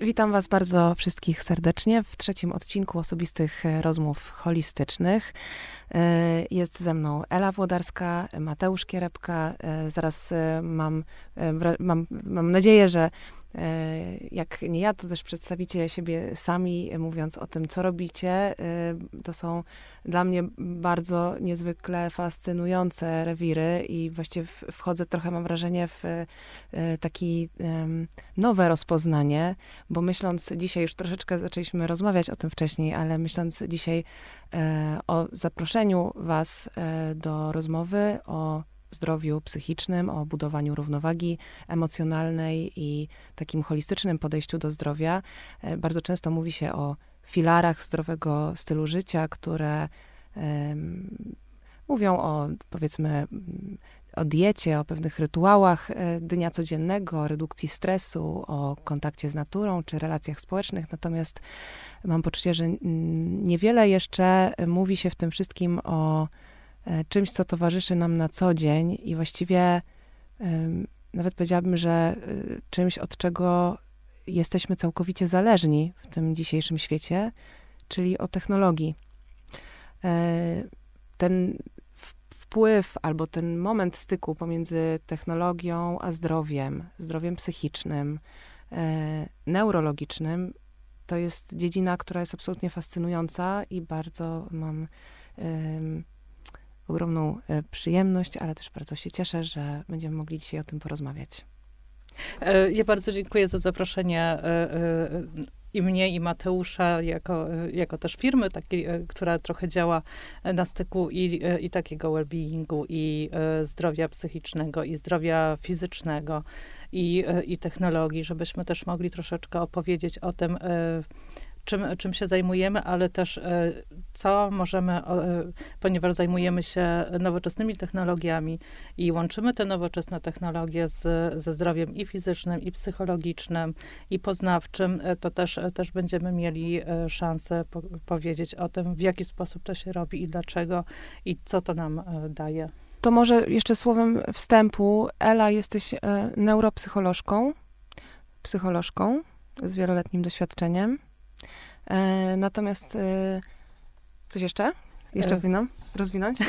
Witam Was bardzo wszystkich serdecznie w trzecim odcinku osobistych rozmów holistycznych. E, jest ze mną Ela Włodarska, Mateusz Kierepka. E, zaraz e, mam, mam, mam nadzieję, że E, jak nie ja, to też przedstawicie siebie sami, mówiąc o tym, co robicie. E, to są dla mnie bardzo niezwykle fascynujące rewiry i właściwie wchodzę trochę, mam wrażenie, w e, taki nowe rozpoznanie, bo myśląc dzisiaj, już troszeczkę zaczęliśmy rozmawiać o tym wcześniej, ale myśląc dzisiaj o zaproszeniu was do rozmowy, o zdrowiu psychicznym, o budowaniu równowagi emocjonalnej i takim holistycznym podejściu do zdrowia. E, bardzo często mówi się o filarach zdrowego stylu życia, które um, mówią o powiedzmy o diecie, o pewnych rytuałach e, dnia codziennego, o redukcji stresu, o kontakcie z naturą czy relacjach społecznych. Natomiast mam poczucie, że niewiele jeszcze mówi się w tym wszystkim o czymś, co towarzyszy nam na co dzień i właściwie nawet powiedziałabym, że e, czymś, od czego jesteśmy całkowicie zależni w tym dzisiejszym świecie, czyli o technologii. E, ten wpływ albo ten moment styku pomiędzy technologią a zdrowiem, zdrowiem psychicznym, neurologicznym, to jest dziedzina, która jest absolutnie fascynująca i bardzo mam ogromną e, przyjemność, ale też bardzo się cieszę, że będziemy mogli dzisiaj o tym porozmawiać. E, ja bardzo dziękuję za zaproszenie e, i mnie, i Mateusza, jako, jako też firmy, która trochę działa na styku i, i takiego well-beingu, i zdrowia psychicznego, i zdrowia fizycznego, i, i technologii, żebyśmy też mogli troszeczkę opowiedzieć o tym, czym, czym się zajmujemy, ale też e, co możemy, e, ponieważ zajmujemy się nowoczesnymi technologiami i łączymy te nowoczesne technologie z, ze zdrowiem i fizycznym, i psychologicznym, i poznawczym, e, to też, też będziemy mieli szansę po, powiedzieć o tym, w jaki sposób to się robi i dlaczego, i co to nam daje. To może jeszcze słowem wstępu. Ela, jesteś neuropsycholożką, psycholożką z wieloletnim doświadczeniem. E, natomiast e, coś jeszcze? Jeszcze e. powinnam rozwinąć?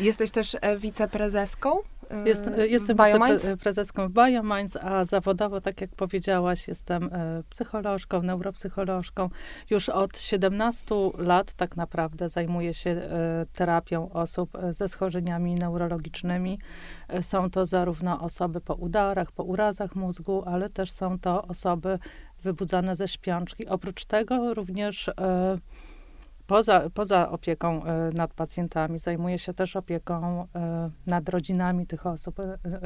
Jesteś też wiceprezeską Jest, jestem wiceprezeską w BioMinds, a zawodowo, tak jak powiedziałaś, jestem psycholożką, neuropsycholożką. Już od 17 lat tak naprawdę zajmuję się terapią osób ze schorzeniami neurologicznymi. Są to zarówno osoby po udarach, po urazach mózgu, ale też są to osoby wybudzane ze śpiączki. Oprócz tego również e, poza, poza opieką e, nad pacjentami zajmuje się też opieką e, nad rodzinami tych osób,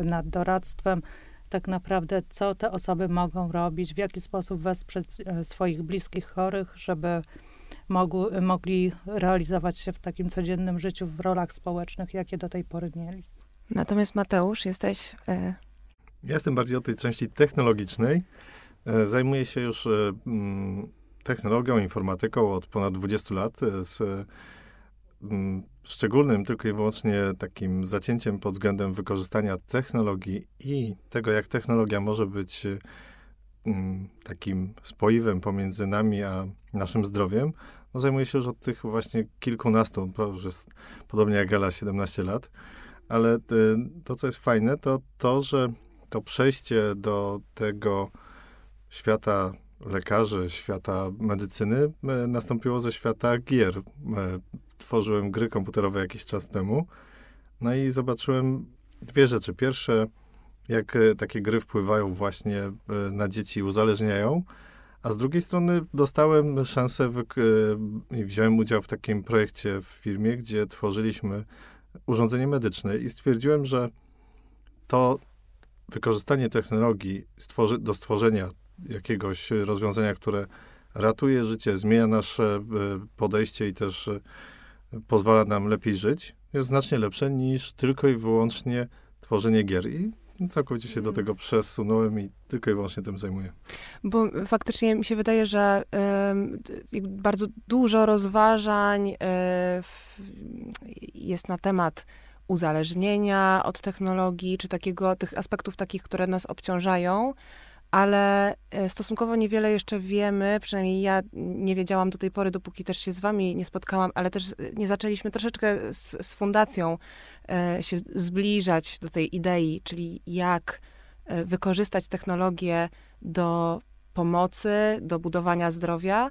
nad doradztwem. Tak naprawdę, co te osoby mogą robić, w jaki sposób wesprzeć swoich bliskich chorych, żeby mogły, mogli realizować się w takim codziennym życiu, w rolach społecznych, jakie do tej pory mieli. Natomiast Mateusz, jesteś. Ja jestem bardziej od tej części technologicznej. E, zajmuję się już e, mm, technologią, informatyką od ponad 20 lat e, z mm, szczególnym tylko i wyłącznie takim zacięciem pod względem wykorzystania technologii i tego, jak technologia może być mm, takim spoiwem pomiędzy nami a naszym zdrowiem. No, zajmuję się już od tych właśnie kilkunastu, podobnie jak Gala, 17 lat. Ale to, co jest fajne, to to, że to przejście do tego świata lekarzy, świata medycyny e, nastąpiło ze świata gier. E, tworzyłem gry komputerowe jakiś czas temu. No i zobaczyłem dwie rzeczy. Pierwsze, jak e, takie gry wpływają właśnie na dzieci i uzależniają. A z drugiej strony dostałem szansę i wziąłem udział w takim projekcie w firmie, gdzie tworzyliśmy urządzenie medyczne i stwierdziłem, że to wykorzystanie technologii do stworzenia jakiegoś rozwiązania, które ratuje życie, zmienia nasze e, podejście i też e, pozwala nam lepiej żyć, jest znacznie lepsze niż tylko i wyłącznie tworzenie gier. I całkowicie się do mhm. tego przesunąłem i tylko i wyłącznie tym zajmuję. Bo faktycznie mi się wydaje, że y, bardzo dużo rozważań y, jest na temat uzależnienia od technologii, czy takiego, tych aspektów takich, które nas obciążają, ale e, stosunkowo niewiele jeszcze wiemy, przynajmniej ja nie wiedziałam do tej pory, dopóki też się z wami nie spotkałam, ale też nie zaczęliśmy troszeczkę z, z fundacją e, się zbliżać do tej idei, czyli jak e, wykorzystać technologię do pomocy, do budowania zdrowia.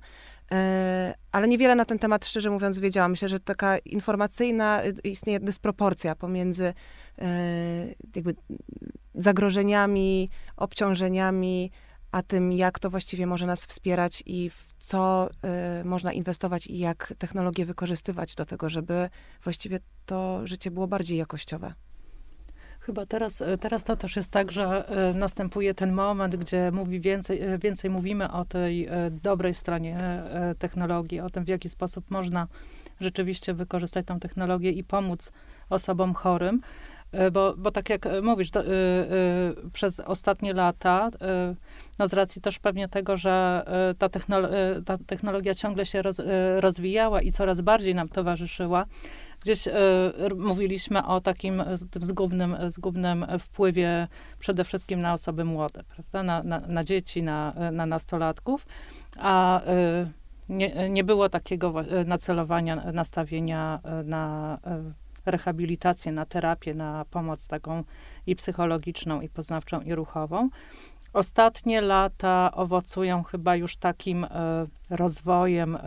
E, ale niewiele na ten temat, szczerze mówiąc, wiedziałam. Myślę, że taka informacyjna istnieje dysproporcja pomiędzy e, jakby zagrożeniami, obciążeniami, a tym, jak to właściwie może nas wspierać i w co y, można inwestować i jak technologię wykorzystywać do tego, żeby właściwie to życie było bardziej jakościowe. Chyba teraz, e, teraz to też jest tak, że e, następuje ten moment, gdzie mówi więcej, e, więcej mówimy o tej dobrej stronie technologii, o tym, w jaki sposób można rzeczywiście wykorzystać tą technologię i pomóc osobom chorym. Bo, bo tak jak mówisz, to, y, y, przez ostatnie lata, y, no z racji też pewnie tego, że ta, technolo ta technologia ciągle się roz, rozwijała i coraz bardziej nam towarzyszyła, Gdzieś mówiliśmy o takim e, zgubnym, zgubnym wpływie przede wszystkim na osoby młode, prawda? Na, na, na dzieci, na, na nastolatków, a nie, nie było takiego nacelowania, nastawienia na rehabilitację, na terapię, na pomoc taką i psychologiczną, i poznawczą, i ruchową. Ostatnie lata owocują chyba już takim rozwojem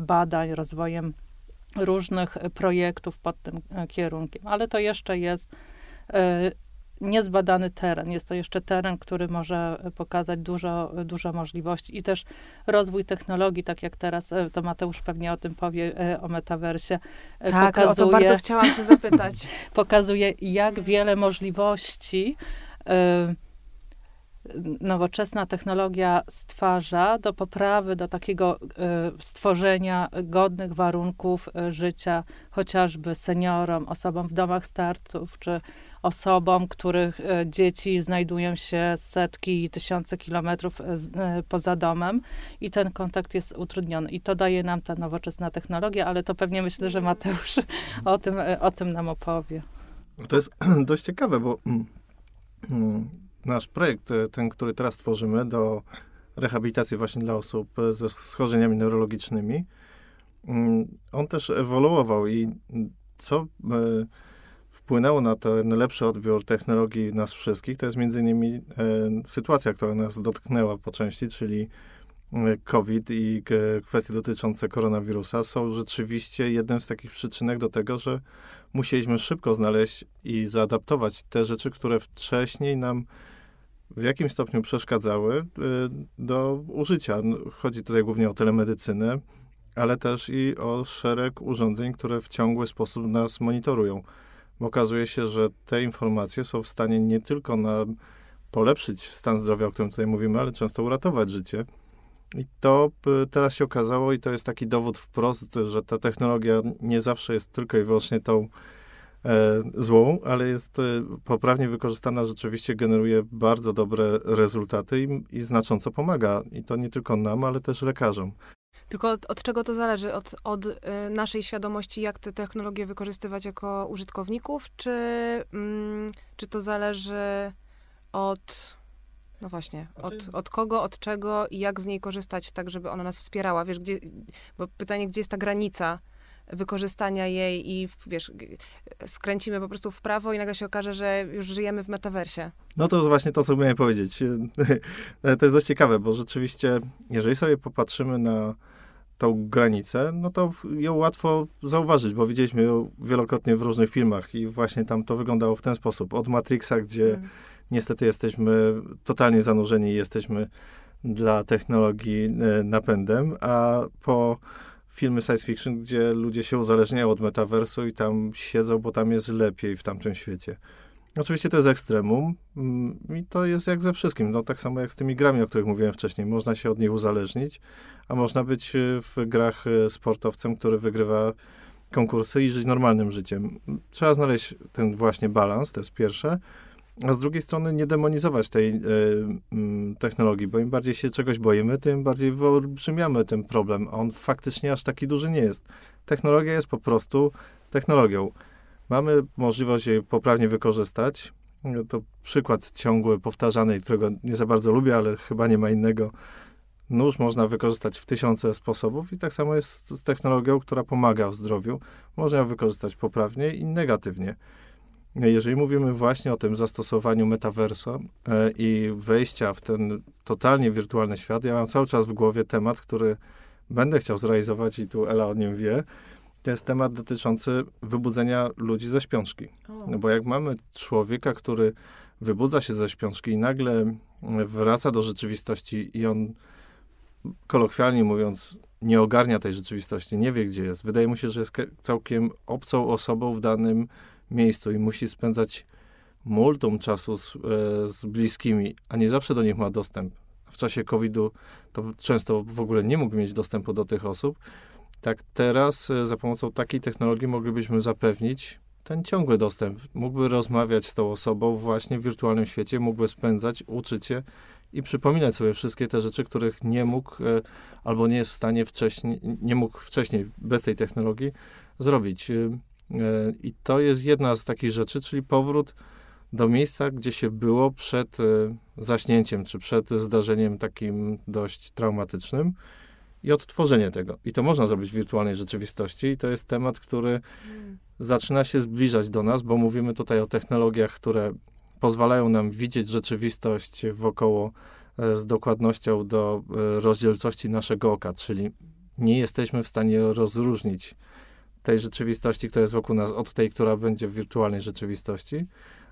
badań, rozwojem różnych projektów pod tym e, kierunkiem, ale to jeszcze jest e, niezbadany teren. Jest to jeszcze teren, który może pokazać dużo, dużo możliwości i też rozwój technologii, tak jak teraz, e, to Mateusz pewnie o tym powie, o metaversie. Tak, pokazuje, o to bardzo chciałam się zapytać. pokazuje, jak wiele możliwości nowoczesna technologia stwarza do poprawy, do takiego e, stworzenia godnych warunków e, życia, chociażby seniorom, osobom w domach starców, czy osobom, których e, dzieci znajdują się setki i tysiące kilometrów poza domem i ten kontakt jest utrudniony. I to daje nam ta nowoczesna technologia, ale to pewnie myślę, że Mateusz o tym, o tym nam opowie. To jest dość ciekawe, bo mm, mm, nasz projekt, e, ten, który teraz tworzymy do rehabilitacji właśnie dla osób e, ze schorzeniami neurologicznymi, mm, on też ewoluował i co e, wpłynęło na ten lepszy odbiór technologii nas wszystkich, to jest między innymi sytuacja, która nas dotknęła po części, czyli COVID i kwestie dotyczące koronawirusa są rzeczywiście jednym z takich przyczynek do tego, że musieliśmy szybko znaleźć i zaadaptować te rzeczy, które wcześniej nam w jakim stopniu przeszkadzały y, do użycia. Chodzi tutaj głównie o telemedycynę, ale też i o szereg urządzeń, które w ciągły sposób nas monitorują. Bo okazuje się, że te informacje są w stanie nie tylko na polepszyć stan zdrowia, o którym tutaj mówimy, ale często uratować życie. I to y, teraz się okazało, i to jest taki dowód wprost, że ta technologia nie zawsze jest tylko i wyłącznie tą złą, ale jest e, poprawnie wykorzystana, rzeczywiście generuje bardzo dobre rezultaty i, i znacząco pomaga. I to nie tylko nam, ale też lekarzom. Tylko od, od, czego to zależy? Od, od y, naszej świadomości, jak te technologie wykorzystywać jako użytkowników, czy, mm, czy to zależy od. No właśnie, od, od kogo, od czego i jak z niej korzystać, tak żeby ona nas wspierała? Wiesz, gdzie, bo pytanie, gdzie jest ta granica wykorzystania jej i wiesz, skręcimy po prostu w prawo i nagle się okaże, że już żyjemy w metaversie. No to właśnie to, co miałem powiedzieć. to jest dość ciekawe, bo rzeczywiście, jeżeli sobie popatrzymy na tą granicę, no to ją łatwo zauważyć, bo widzieliśmy ją wielokrotnie w różnych filmach i właśnie tam to wyglądało w ten sposób. Od Matrixa, gdzie hmm. niestety jesteśmy totalnie zanurzeni i jesteśmy dla technologii e, napędem, a po filmy science fiction, gdzie ludzie się uzależniają od metaversu i tam siedzą, bo tam jest lepiej w tamtym świecie. Oczywiście to jest ekstremum mm, i to jest jak ze wszystkim. No, tak samo jak z tymi grami, o których mówiłem wcześniej. Można się od nich uzależnić, a można być e, w grach e, sportowcem, który wygrywa konkursy i żyć normalnym życiem. Trzeba znaleźć ten właśnie balans, to jest pierwsze a z drugiej strony nie demonizować tej y, y, technologii, bo im bardziej się czegoś boimy, tym bardziej wyolbrzymiamy ten problem, a on faktycznie aż taki duży nie jest. Technologia jest po prostu technologią. mamy możliwość jej poprawnie wykorzystać. To przykład ciągły, powtarzany, którego nie za bardzo lubię, ale chyba nie ma innego. Nóż można wykorzystać w tysiące sposobów i tak samo jest z technologią, która pomaga w zdrowiu. Można ją wykorzystać poprawnie i negatywnie. Jeżeli mówimy właśnie o tym zastosowaniu metaversa e, i wejścia w ten totalnie wirtualny świat, ja mam cały czas w głowie temat, który będę chciał zrealizować i tu Ela o nim wie. To jest temat dotyczący wybudzenia ludzi ze śpiączki. No bo jak mamy człowieka, który wybudza się ze śpiączki i nagle wraca do rzeczywistości i on kolokwialnie mówiąc, nie ogarnia tej rzeczywistości, nie wie, gdzie jest. Wydaje mu się, że jest całkiem obcą osobą w danym miejscu i musi spędzać multum czasu z, e, z bliskimi, a nie zawsze do nich ma dostęp. W czasie COVID-u to często w ogóle nie mógł mieć dostępu do tych osób. Tak teraz e, za pomocą takiej technologii moglibyśmy zapewnić ten ciągły dostęp. Mógłby rozmawiać z tą osobą właśnie w wirtualnym świecie, mógłby spędzać, uczyć się i przypominać sobie wszystkie te rzeczy, których nie mógł e, albo nie jest w stanie wcześniej, nie mógł wcześniej bez tej technologii zrobić. E, I to jest jedna z takich rzeczy, czyli powrót do miejsca, gdzie się było przed e, zaśnięciem, czy przed zdarzeniem takim dość traumatycznym i odtworzenie tego. I to można zrobić w wirtualnej rzeczywistości i to jest temat, który hmm. zaczyna się zbliżać do nas, bo mówimy tutaj o technologiach, które pozwalają nam widzieć rzeczywistość wokoło e, z dokładnością do rozdzielczości naszego oka, czyli nie jesteśmy w stanie rozróżnić tej rzeczywistości, która jest wokół nas, od tej, która będzie w wirtualnej rzeczywistości,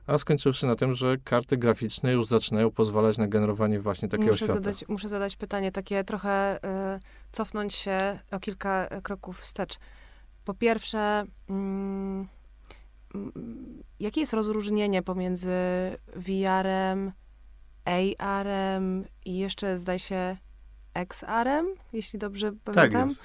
a skończywszy na tym, że karty graficzne już zaczynają pozwalać na generowanie właśnie takiego muszę świata. Zadać, muszę zadać pytanie, takie trochę y, cofnąć się o kilka kroków wstecz. Po pierwsze, mm, jakie jest rozróżnienie pomiędzy VR-em, AR-em i jeszcze zdaje się XR-em, jeśli dobrze tak pamiętam? Tak jest.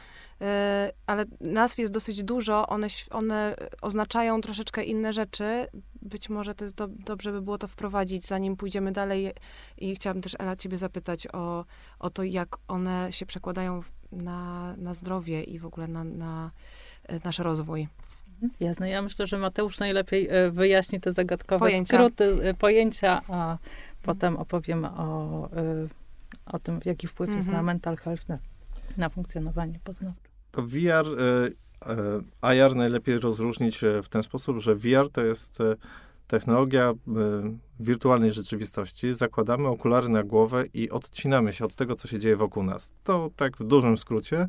Ale nazw jest dosyć dużo, one, one oznaczają troszeczkę inne rzeczy. Być może to jest do, dobrze by było to wprowadzić, zanim pójdziemy dalej. I chciałabym też, Ela, ciebie zapytać o, o to, jak one się przekładają na, na zdrowie i w ogóle na, na e, nasz rozwój. Jasne. Ja myślę, że Mateusz najlepiej e, wyjaśni te zagadkowe pojęcia. skróty, e, pojęcia, a potem opowiemy o, e, o tym, jaki wpływ mhm. jest na mhm. mental health, na, na funkcjonowanie poznawcze. To VR, AR najlepiej rozróżnić w ten sposób, że VR to jest technologia wirtualnej rzeczywistości. Zakładamy okulary na głowę i odcinamy się od tego, co się dzieje wokół nas. To tak w dużym skrócie.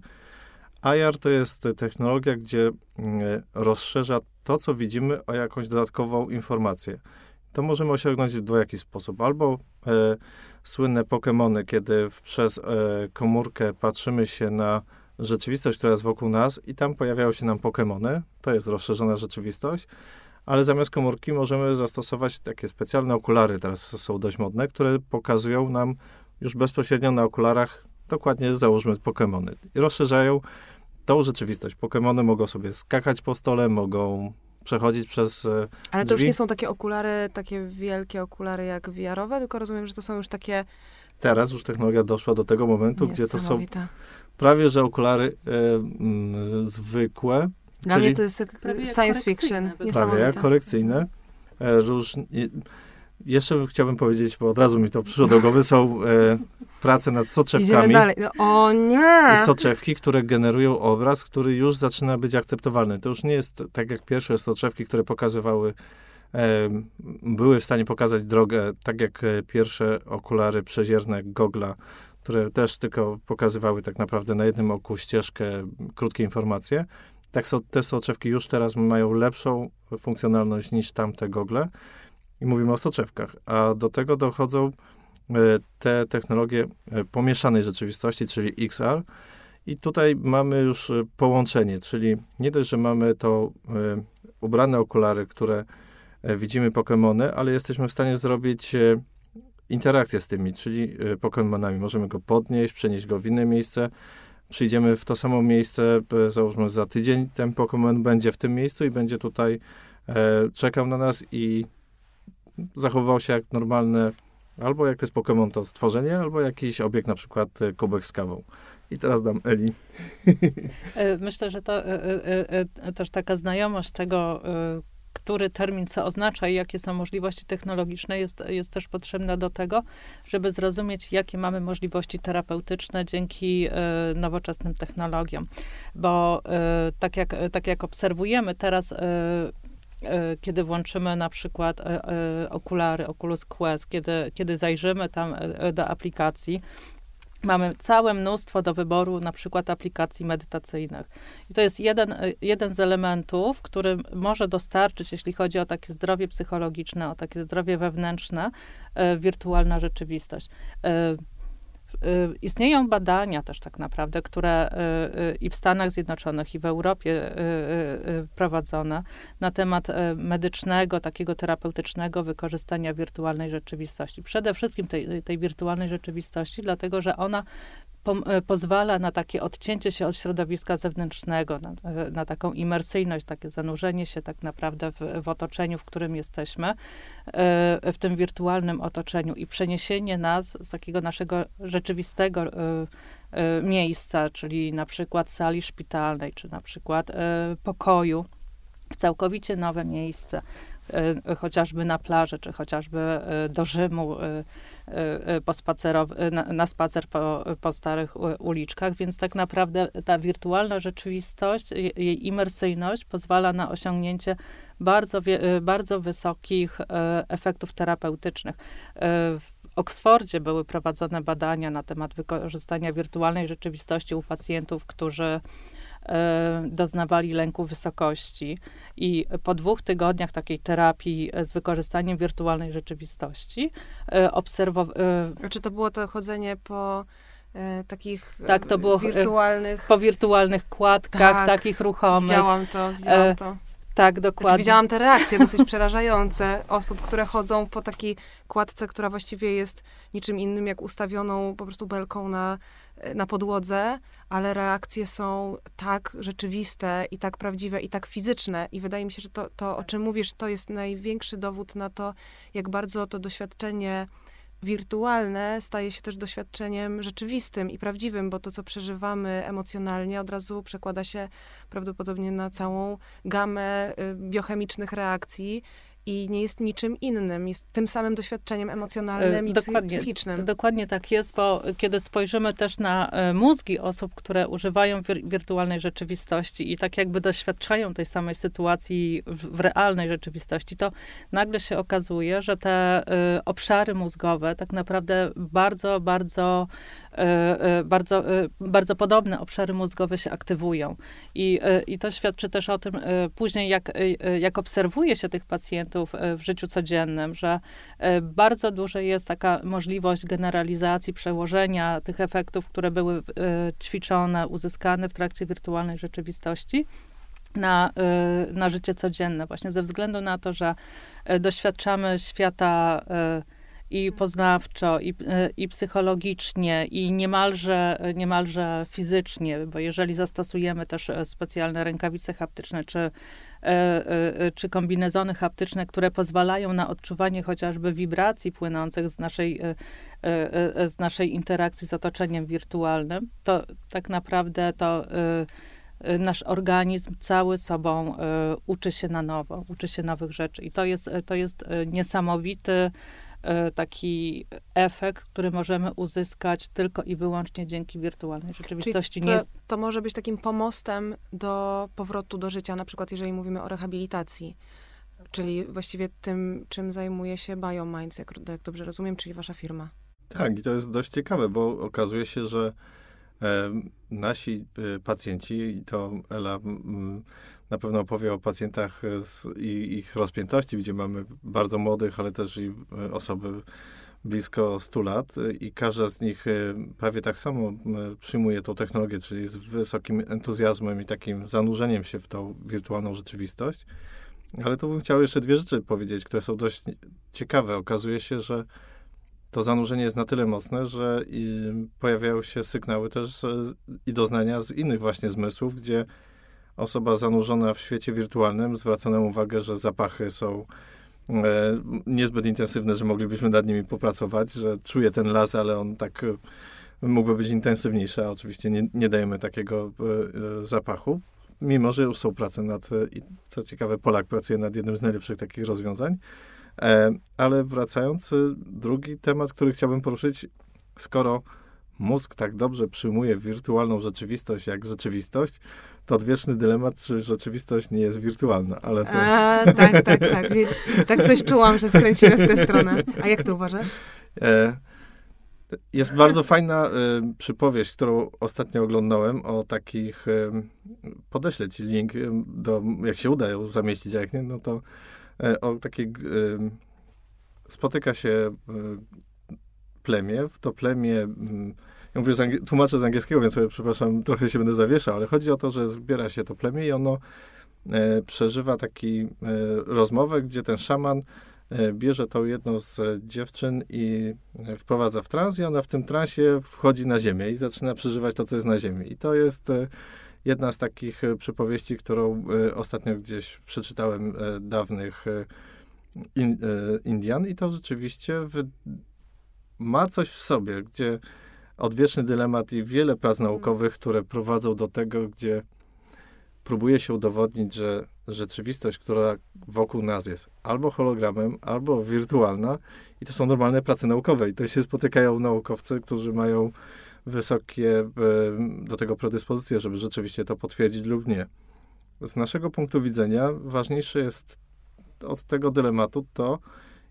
IR to jest technologia, gdzie rozszerza to, co widzimy, o jakąś dodatkową informację. To możemy osiągnąć w dwojaki sposób. Albo e, słynne Pokémony, kiedy przez e, komórkę patrzymy się na rzeczywistość, która jest wokół nas i tam pojawiają się nam Pokémony. To jest rozszerzona rzeczywistość. Ale zamiast komórki możemy zastosować takie specjalne okulary, teraz są dość modne, które pokazują nam już bezpośrednio na okularach dokładnie załóżmy Pokémony. I rozszerzają tą rzeczywistość. Pokémony mogą sobie skakać po stole, mogą przechodzić przez e, Ale to już nie są takie okulary, takie wielkie okulary jak VR-owe, tylko rozumiem, że to są już takie... Teraz już technologia doszła do tego momentu, gdzie to są prawie, że okulary e, m, zwykłe. Dla czyli mnie to jest science fiction. Prawie jak korekcyjne. E, róż, jeszcze chciałbym powiedzieć, bo od razu mi to przyszło do głowy, są e, prace nad soczewkami. dalej. No, o nie! I soczewki, które generują obraz, który już zaczyna być akceptowalny. To już nie jest tak jak pierwsze soczewki, które pokazywały, e, były w stanie pokazać drogę, tak jak pierwsze okulary przezierne Gogla, które też tylko pokazywały tak naprawdę na jednym oku ścieżkę, krótkie informacje. Tak so, te soczewki już teraz mają lepszą funkcjonalność niż tamte gogle. I mówimy o soczewkach. A do tego dochodzą e, te technologie e, pomieszanej rzeczywistości, czyli XR. I tutaj mamy już e, połączenie, czyli nie dość, że mamy to ubrane okulary, które widzimy Pokémony, ale jesteśmy w stanie zrobić interakcję z tymi, czyli Pokémonami. Możemy go podnieść, przenieść go w inne miejsce. Przyjdziemy w to samo miejsce, załóżmy za tydzień, ten Pokémon będzie w tym miejscu i będzie tutaj czekał na nas i zachowywał się jak normalne, albo jak to jest Pokémon, to stworzenie, albo jakiś obiekt, na przykład e, kubek z kawą. I teraz dam Eli. E, myślę, że to e, też taka znajomość tego, który termin co oznacza i jakie są możliwości technologiczne, jest, jest też potrzebna do tego, żeby zrozumieć, jakie mamy możliwości terapeutyczne dzięki nowoczesnym technologiom. Bo tak jak, tak jak obserwujemy teraz, kiedy włączymy na przykład okulary Oculus Quest, kiedy, kiedy zajrzymy tam do aplikacji, Mamy całe mnóstwo do wyboru, na przykład aplikacji medytacyjnych. I to jest jeden, jeden z elementów, który może dostarczyć, jeśli chodzi o takie zdrowie psychologiczne, o takie zdrowie wewnętrzne, e, wirtualna rzeczywistość. Y, istnieją badania też tak naprawdę, które y, y, i w Stanach Zjednoczonych, i w Europie prowadzone na temat medycznego, takiego terapeutycznego wykorzystania wirtualnej rzeczywistości. Przede wszystkim tej, tej wirtualnej rzeczywistości, dlatego że ona pozwala na takie odcięcie się od środowiska zewnętrznego, na, e, na taką imersyjność, takie zanurzenie się tak naprawdę w, w otoczeniu, w którym jesteśmy, e, w tym wirtualnym otoczeniu i przeniesienie nas z takiego naszego rzeczywistego miejsca, czyli na przykład sali szpitalnej, czy na przykład pokoju, w całkowicie nowe miejsce, chociażby na plaży, czy chociażby do Rzymu, y, pospacerow- na, spacer po, po starych uliczkach, więc tak naprawdę ta wirtualna rzeczywistość, jej imersyjność pozwala na osiągnięcie bardzo, bardzo wysokich efektów terapeutycznych. W Oksfordzie były prowadzone badania na temat wykorzystania wirtualnej rzeczywistości u pacjentów, którzy E, doznawali lęku wysokości. I po dwóch tygodniach takiej terapii z wykorzystaniem wirtualnej rzeczywistości e, obserwowali. Czy to było to chodzenie po e, takich tak, to było wirtualnych... Po wirtualnych kładkach, tak, takich ruchomych. Widziałam to, widziałam to. Tak, dokładnie. Znaczy, widziałam te reakcje dosyć przerażające osób, które chodzą po takiej kładce, która właściwie jest niczym innym jak ustawioną po prostu belką na na podłodze, ale reakcje są tak rzeczywiste i tak prawdziwe i tak fizyczne. I wydaje mi się, że to, to o czym mówisz, to jest największy dowód na to, jak bardzo to doświadczenie wirtualne staje się też doświadczeniem rzeczywistym i prawdziwym, bo to, co przeżywamy emocjonalnie, od razu przekłada się prawdopodobnie na całą gamę y, biochemicznych reakcji, i nie jest niczym innym, jest tym samym doświadczeniem emocjonalnym i dokładnie, psychicznym. Dokładnie tak jest, bo kiedy spojrzymy też na e, mózgi osób, które używają wir wirtualnej rzeczywistości i tak jakby doświadczają tej samej sytuacji w, w realnej rzeczywistości, to nagle się okazuje, że te y, obszary mózgowe tak naprawdę bardzo, bardzo bardzo, e, bardzo podobne obszary mózgowe się aktywują. I, I to świadczy też o tym później, jak, jak obserwuje się tych pacjentów w życiu codziennym, że bardzo duża jest taka możliwość generalizacji, przełożenia tych efektów, które były ćwiczone, uzyskane w trakcie wirtualnej rzeczywistości na, na życie codzienne, właśnie ze względu na to, że doświadczamy świata i poznawczo, i, i psychologicznie, i niemalże, niemalże fizycznie, bo jeżeli zastosujemy też e, specjalne rękawice haptyczne, czy, e, e, czy kombinezony haptyczne, które pozwalają na odczuwanie chociażby wibracji płynących z naszej, z naszej interakcji z otoczeniem wirtualnym, to tak naprawdę to nasz organizm cały sobą uczy się na nowo, uczy się nowych rzeczy. I to jest, to jest niesamowity E, taki efekt, który możemy uzyskać tylko i wyłącznie dzięki wirtualnej rzeczywistości. To, to, może być takim pomostem do powrotu do życia, na przykład jeżeli mówimy o rehabilitacji. Czyli właściwie tym, czym zajmuje się BioMinds, jak, jak dobrze rozumiem, czyli wasza firma. Tak, i to jest dość ciekawe, bo okazuje się, że e, nasi e, pacjenci, i to Ela m, na pewno opowie o pacjentach z, i ich rozpiętości, gdzie mamy bardzo młodych, ale też i e, osoby blisko 100 lat i każda z nich e, prawie tak samo przyjmuje tą technologię, czyli z wysokim entuzjazmem i takim zanurzeniem się w tą wirtualną rzeczywistość. Ale tu bym chciał jeszcze dwie rzeczy powiedzieć, które są dość ciekawe. Okazuje się, że to zanurzenie jest na tyle mocne, że pojawiają się sygnały też i doznania z innych właśnie zmysłów, gdzie osoba zanurzona w świecie wirtualnym zwraca nam uwagę, że zapachy są e, niezbyt intensywne, że moglibyśmy nad nimi popracować, że czuje ten las, ale on tak e, mógłby być intensywniejszy, a oczywiście nie, nie dajemy takiego e, zapachu. mimo że już są prace nad, i co ciekawe, Polak pracuje nad jednym z najlepszych takich rozwiązań. E, ale wracając, drugi temat, który chciałbym poruszyć, skoro mózg tak dobrze przyjmuje wirtualną rzeczywistość jak rzeczywistość, to odwieczny dylemat, czy rzeczywistość nie jest wirtualna, ale to... A, tak, tak, tak. Tak coś czułam, że skręcimy w tę stronę. A jak ty uważasz? E, jest bardzo fajna y, przypowieść, którą ostatnio oglądałem o takich, y, podeślę ci link, do, jak się uda ją zamieścić, a jak nie, no to y, o takiej, spotyka się plemię, to plemię, mm, ja mówię, z tłumaczę z angielskiego, więc sobie, przepraszam, trochę się będę zawieszał, ale chodzi o to, że zbiera się to plemię i ono e, przeżywa taki e, rozmowę, gdzie ten szaman e, bierze tą jedną z dziewczyn i e, wprowadza w trans i ona w tym transie wchodzi na ziemię i zaczyna przeżywać to, co jest na ziemi. I to jest e, jedna z takich e, przypowieści, którą ostatnio gdzieś przeczytałem dawnych in, Indian i to rzeczywiście w, ma coś w sobie, gdzie odwieczny dylemat i wiele prac naukowych, które prowadzą do tego, gdzie próbuje się udowodnić, że rzeczywistość, która wokół nas jest albo hologramem, albo wirtualna i to są normalne prace naukowe i to się spotykają naukowcy, którzy mają wysokie e, do tego predyspozycje, żeby rzeczywiście to potwierdzić lub nie. Z naszego punktu widzenia ważniejsze jest od tego dylematu to,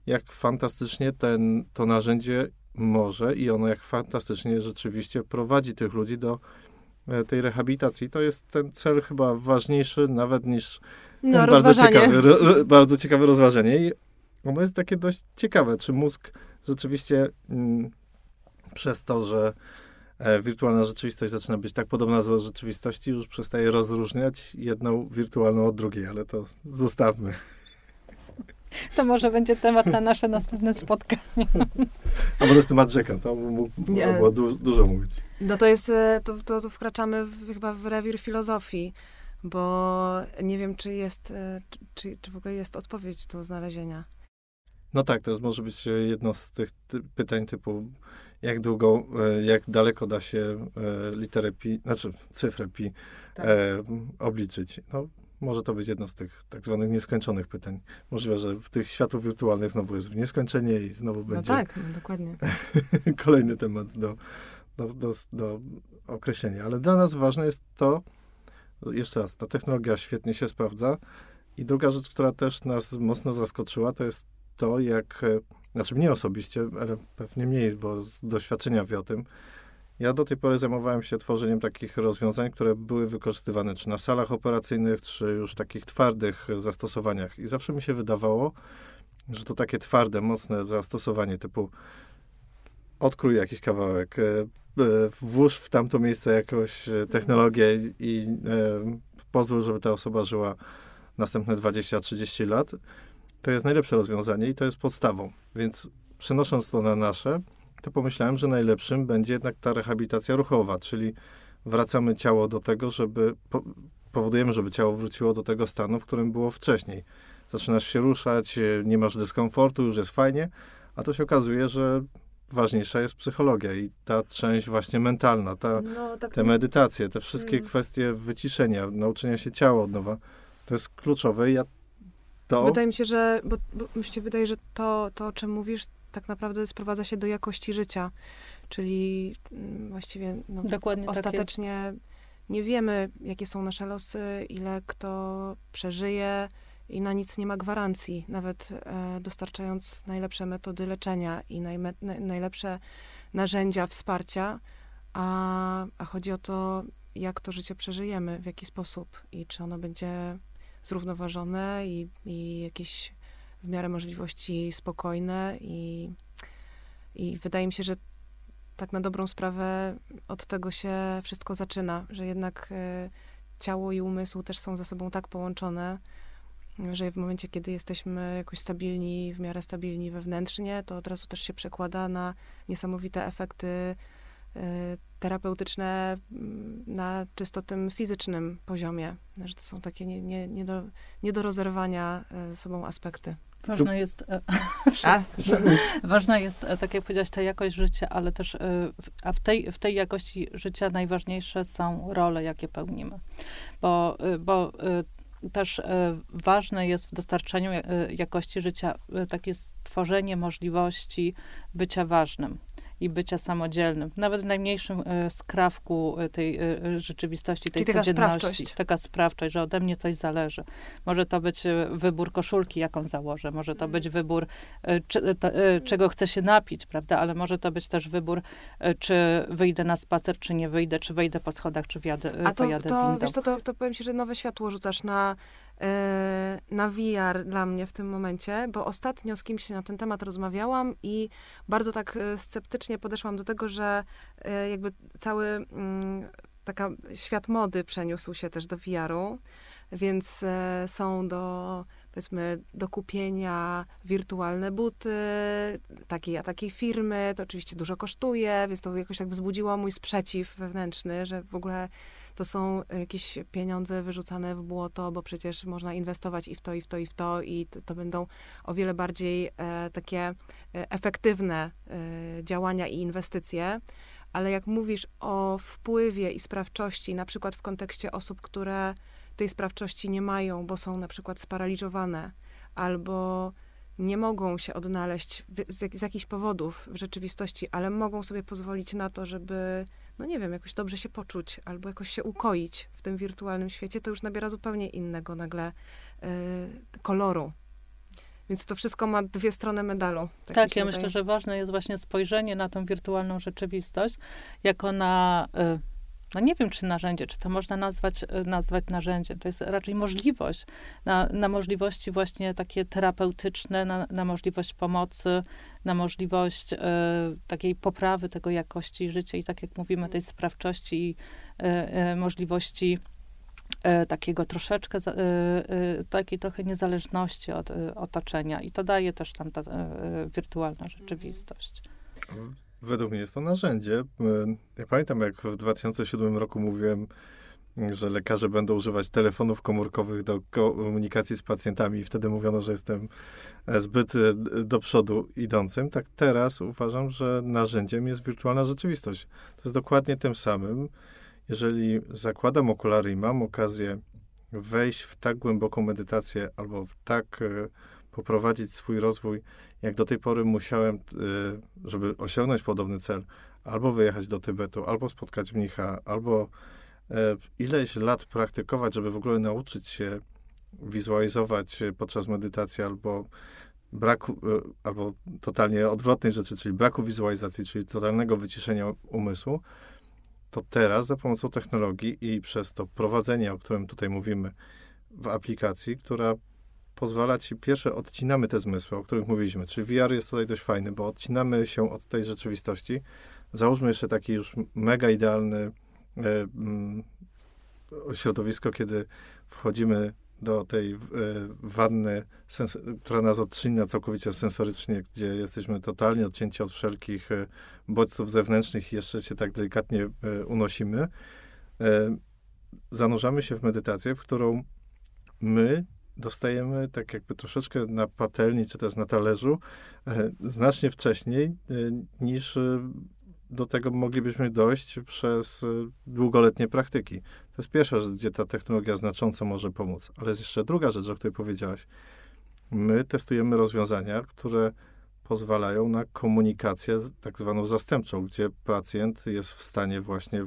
jak fantastycznie ten, to narzędzie może i ono jak fantastycznie rzeczywiście prowadzi tych ludzi do e, tej rehabilitacji. To jest ten cel chyba ważniejszy nawet niż no, bardzo, ciekawe, ro, bardzo ciekawe rozważenie. I ono jest takie dość ciekawe, czy mózg rzeczywiście mm, przez to, że e, wirtualna rzeczywistość zaczyna być tak podobna do rzeczywistości, już przestaje rozróżniać jedną wirtualną od drugiej, ale to zostawmy. To może będzie temat na nasze następne spotkanie. A bo z temat rzeka, to było du dużo mówić. No to jest, e, to, to, to wkraczamy w, chyba w rewir filozofii, bo nie wiem, czy jest, e, czy, czy w ogóle jest odpowiedź do znalezienia. No tak, to jest, może być jedno z tych ty pytań typu, jak długo, e, jak daleko da się literę pi, znaczy cyfrę pi tak. e, obliczyć. No, może to być jedno z tych tak zwanych nieskończonych pytań. Możliwe, że w tych światów wirtualnych znowu jest w nieskończenie i znowu no będzie... No tak, no dokładnie. kolejny temat do, do, do, do określenia. Ale dla nas ważne jest to, jeszcze raz, ta technologia świetnie się sprawdza i druga rzecz, która też nas mocno zaskoczyła, to jest to, jak, znaczy mnie osobiście, ale pewnie mniej, bo z doświadczenia wie o tym, ja do tej pory zajmowałem się tworzeniem takich rozwiązań, które były wykorzystywane czy na salach operacyjnych, czy już takich twardych zastosowaniach. I zawsze mi się wydawało, że to takie twarde, mocne zastosowanie typu odkrój jakiś kawałek, e, e, włóż w tamto miejsce jakąś technologię i e, pozwól, żeby ta osoba żyła następne 20-30 lat, to jest najlepsze rozwiązanie i to jest podstawą. Więc przenosząc to na nasze, to pomyślałem, że najlepszym będzie jednak ta rehabilitacja ruchowa, czyli wracamy ciało do tego, żeby, po, powodujemy, żeby ciało wróciło do tego stanu, w którym było wcześniej. Zaczynasz się ruszać, nie masz dyskomfortu, już jest fajnie, a to się okazuje, że ważniejsza jest psychologia i ta część właśnie mentalna, ta, no, tak te medytacje, te wszystkie hmm. kwestie wyciszenia, nauczenia się ciała od nowa, to jest kluczowe i ja to... Wydaje mi się, że, bo, bo mi się wydaje, że to, to, o czym mówisz, tak naprawdę sprowadza się do jakości życia. Czyli mm, właściwie no, Dokładnie tak ostatecznie tak nie wiemy, jakie są nasze losy, ile kto przeżyje i na nic nie ma gwarancji. Nawet e, dostarczając najlepsze metody leczenia i najme, najlepsze narzędzia wsparcia, a, a chodzi o to, jak to życie przeżyjemy, w jaki sposób i czy ono będzie zrównoważone i, i jakieś w miarę możliwości spokojne i, i wydaje mi się, że tak na dobrą sprawę od tego się wszystko zaczyna, że jednak y, ciało i umysł też są ze sobą tak połączone, że w momencie, kiedy jesteśmy jakoś stabilni, w miarę stabilni wewnętrznie, to od razu też się przekłada na niesamowite efekty y, terapeutyczne mm, na czysto tym fizycznym poziomie. Że to są takie nie, nie, nie, do, nie do rozerwania y, ze sobą aspekty. Ważne jest, e, A, ważna jest, e, tak jak powiedziałaś, ta jakość życia, ale też, e, a w tej, w tej jakości życia najważniejsze są role, jakie pełnimy. Bo, bo też ważne jest w dostarczaniu jakości życia takie stworzenie możliwości bycia ważnym i bycia samodzielnym. Nawet w najmniejszym e, skrawku e, tej e, rzeczywistości, tej Czyli codzienności. Taka sprawczość. taka sprawczość, że ode mnie coś zależy. Może to być wybór koszulki, jaką założę. Może to być wybór, czy, to, czego chcę się napić, prawda? Ale może to być też wybór, czy wyjdę na spacer, czy nie wyjdę, czy wejdę po schodach, czy wjadę, A to, pojadę to, windą. Wiesz, to, to, to powiem ci, że nowe światło rzucasz na na VR dla mnie w tym momencie, bo ostatnio z kimś na ten temat rozmawiałam i bardzo tak e, sceptycznie podeszłam do tego, że e, jakby cały mm, taka świat mody przeniósł się też do VR-u, więc są do powiedzmy do kupienia wirtualne buty takiej a takiej firmy, to oczywiście dużo kosztuje, więc to jakoś tak wzbudziło mój sprzeciw wewnętrzny, że w ogóle to są jakieś pieniądze wyrzucane w błoto, bo przecież można inwestować i w to, i w to, i w to, i to, to będą o wiele bardziej e, takie e, efektywne e, działania i inwestycje. Ale jak mówisz o wpływie i sprawczości, na przykład w kontekście osób, które tej sprawczości nie mają, bo są na przykład sparaliżowane, albo nie mogą się odnaleźć z, z jakichś powodów w rzeczywistości, ale mogą sobie pozwolić na to, żeby no nie wiem, jakoś dobrze się poczuć albo jakoś się ukoić w tym wirtualnym świecie, to już nabiera zupełnie innego nagle y, koloru. Więc to wszystko ma dwie strony medalu. Tak, tak ja myślę, że ważne jest właśnie spojrzenie na tą wirtualną rzeczywistość jako na y, no nie wiem, czy narzędzie, czy to można nazwać, e, nazwać narzędziem. To jest raczej możliwość, na, na możliwości właśnie takie terapeutyczne, na, na możliwość pomocy, na możliwość e, takiej poprawy tego jakości życia i tak jak mówimy, tej sprawczości i e, e, możliwości takiego troszeczkę, takiej trochę niezależności od otoczenia i to daje też tam ta wirtualna rzeczywistość. Według mnie jest to narzędzie. Ja pamiętam, jak w 2007 roku mówiłem, że lekarze będą używać telefonów komórkowych do komunikacji z pacjentami i wtedy mówiono, że jestem e, zbyt e, do przodu idącym. Tak teraz uważam, że narzędziem jest wirtualna rzeczywistość. To jest dokładnie tym samym. Jeżeli zakładam okulary i mam okazję wejść w tak głęboką medytację albo w tak e, poprowadzić swój rozwój, jak do tej pory musiałem, y, żeby osiągnąć podobny cel, albo wyjechać do Tybetu, albo spotkać mnicha, albo e, ileś lat praktykować, żeby w ogóle nauczyć się wizualizować podczas medytacji, albo braku, e, albo totalnie odwrotnej rzeczy, czyli braku wizualizacji, czyli totalnego wyciszenia umysłu, to teraz za pomocą technologii i przez to prowadzenie, o którym tutaj mówimy w aplikacji, która pozwala ci, pierwsze odcinamy te zmysły, o których mówiliśmy, czyli VR jest tutaj dość fajny, bo odcinamy się od tej rzeczywistości. Załóżmy jeszcze taki już mega idealny mm, środowisko, kiedy wchodzimy do tej e, wanny, która nas odcina całkowicie sensorycznie, gdzie jesteśmy totalnie odcięci od wszelkich e, bodźców zewnętrznych i jeszcze się tak delikatnie unosimy. Zanurzamy się w medytację, w którą my dostajemy tak jakby troszeczkę na patelni, czy też na talerzu, e, znacznie wcześniej e, niż e, do tego moglibyśmy dojść przez długoletnie praktyki. To jest pierwsza rzecz, gdzie ta technologia znacząco może pomóc. Ale jest jeszcze druga rzecz, o której powiedziałaś. My testujemy rozwiązania, które pozwalają na komunikację tak zwaną zastępczą, gdzie pacjent jest w stanie właśnie,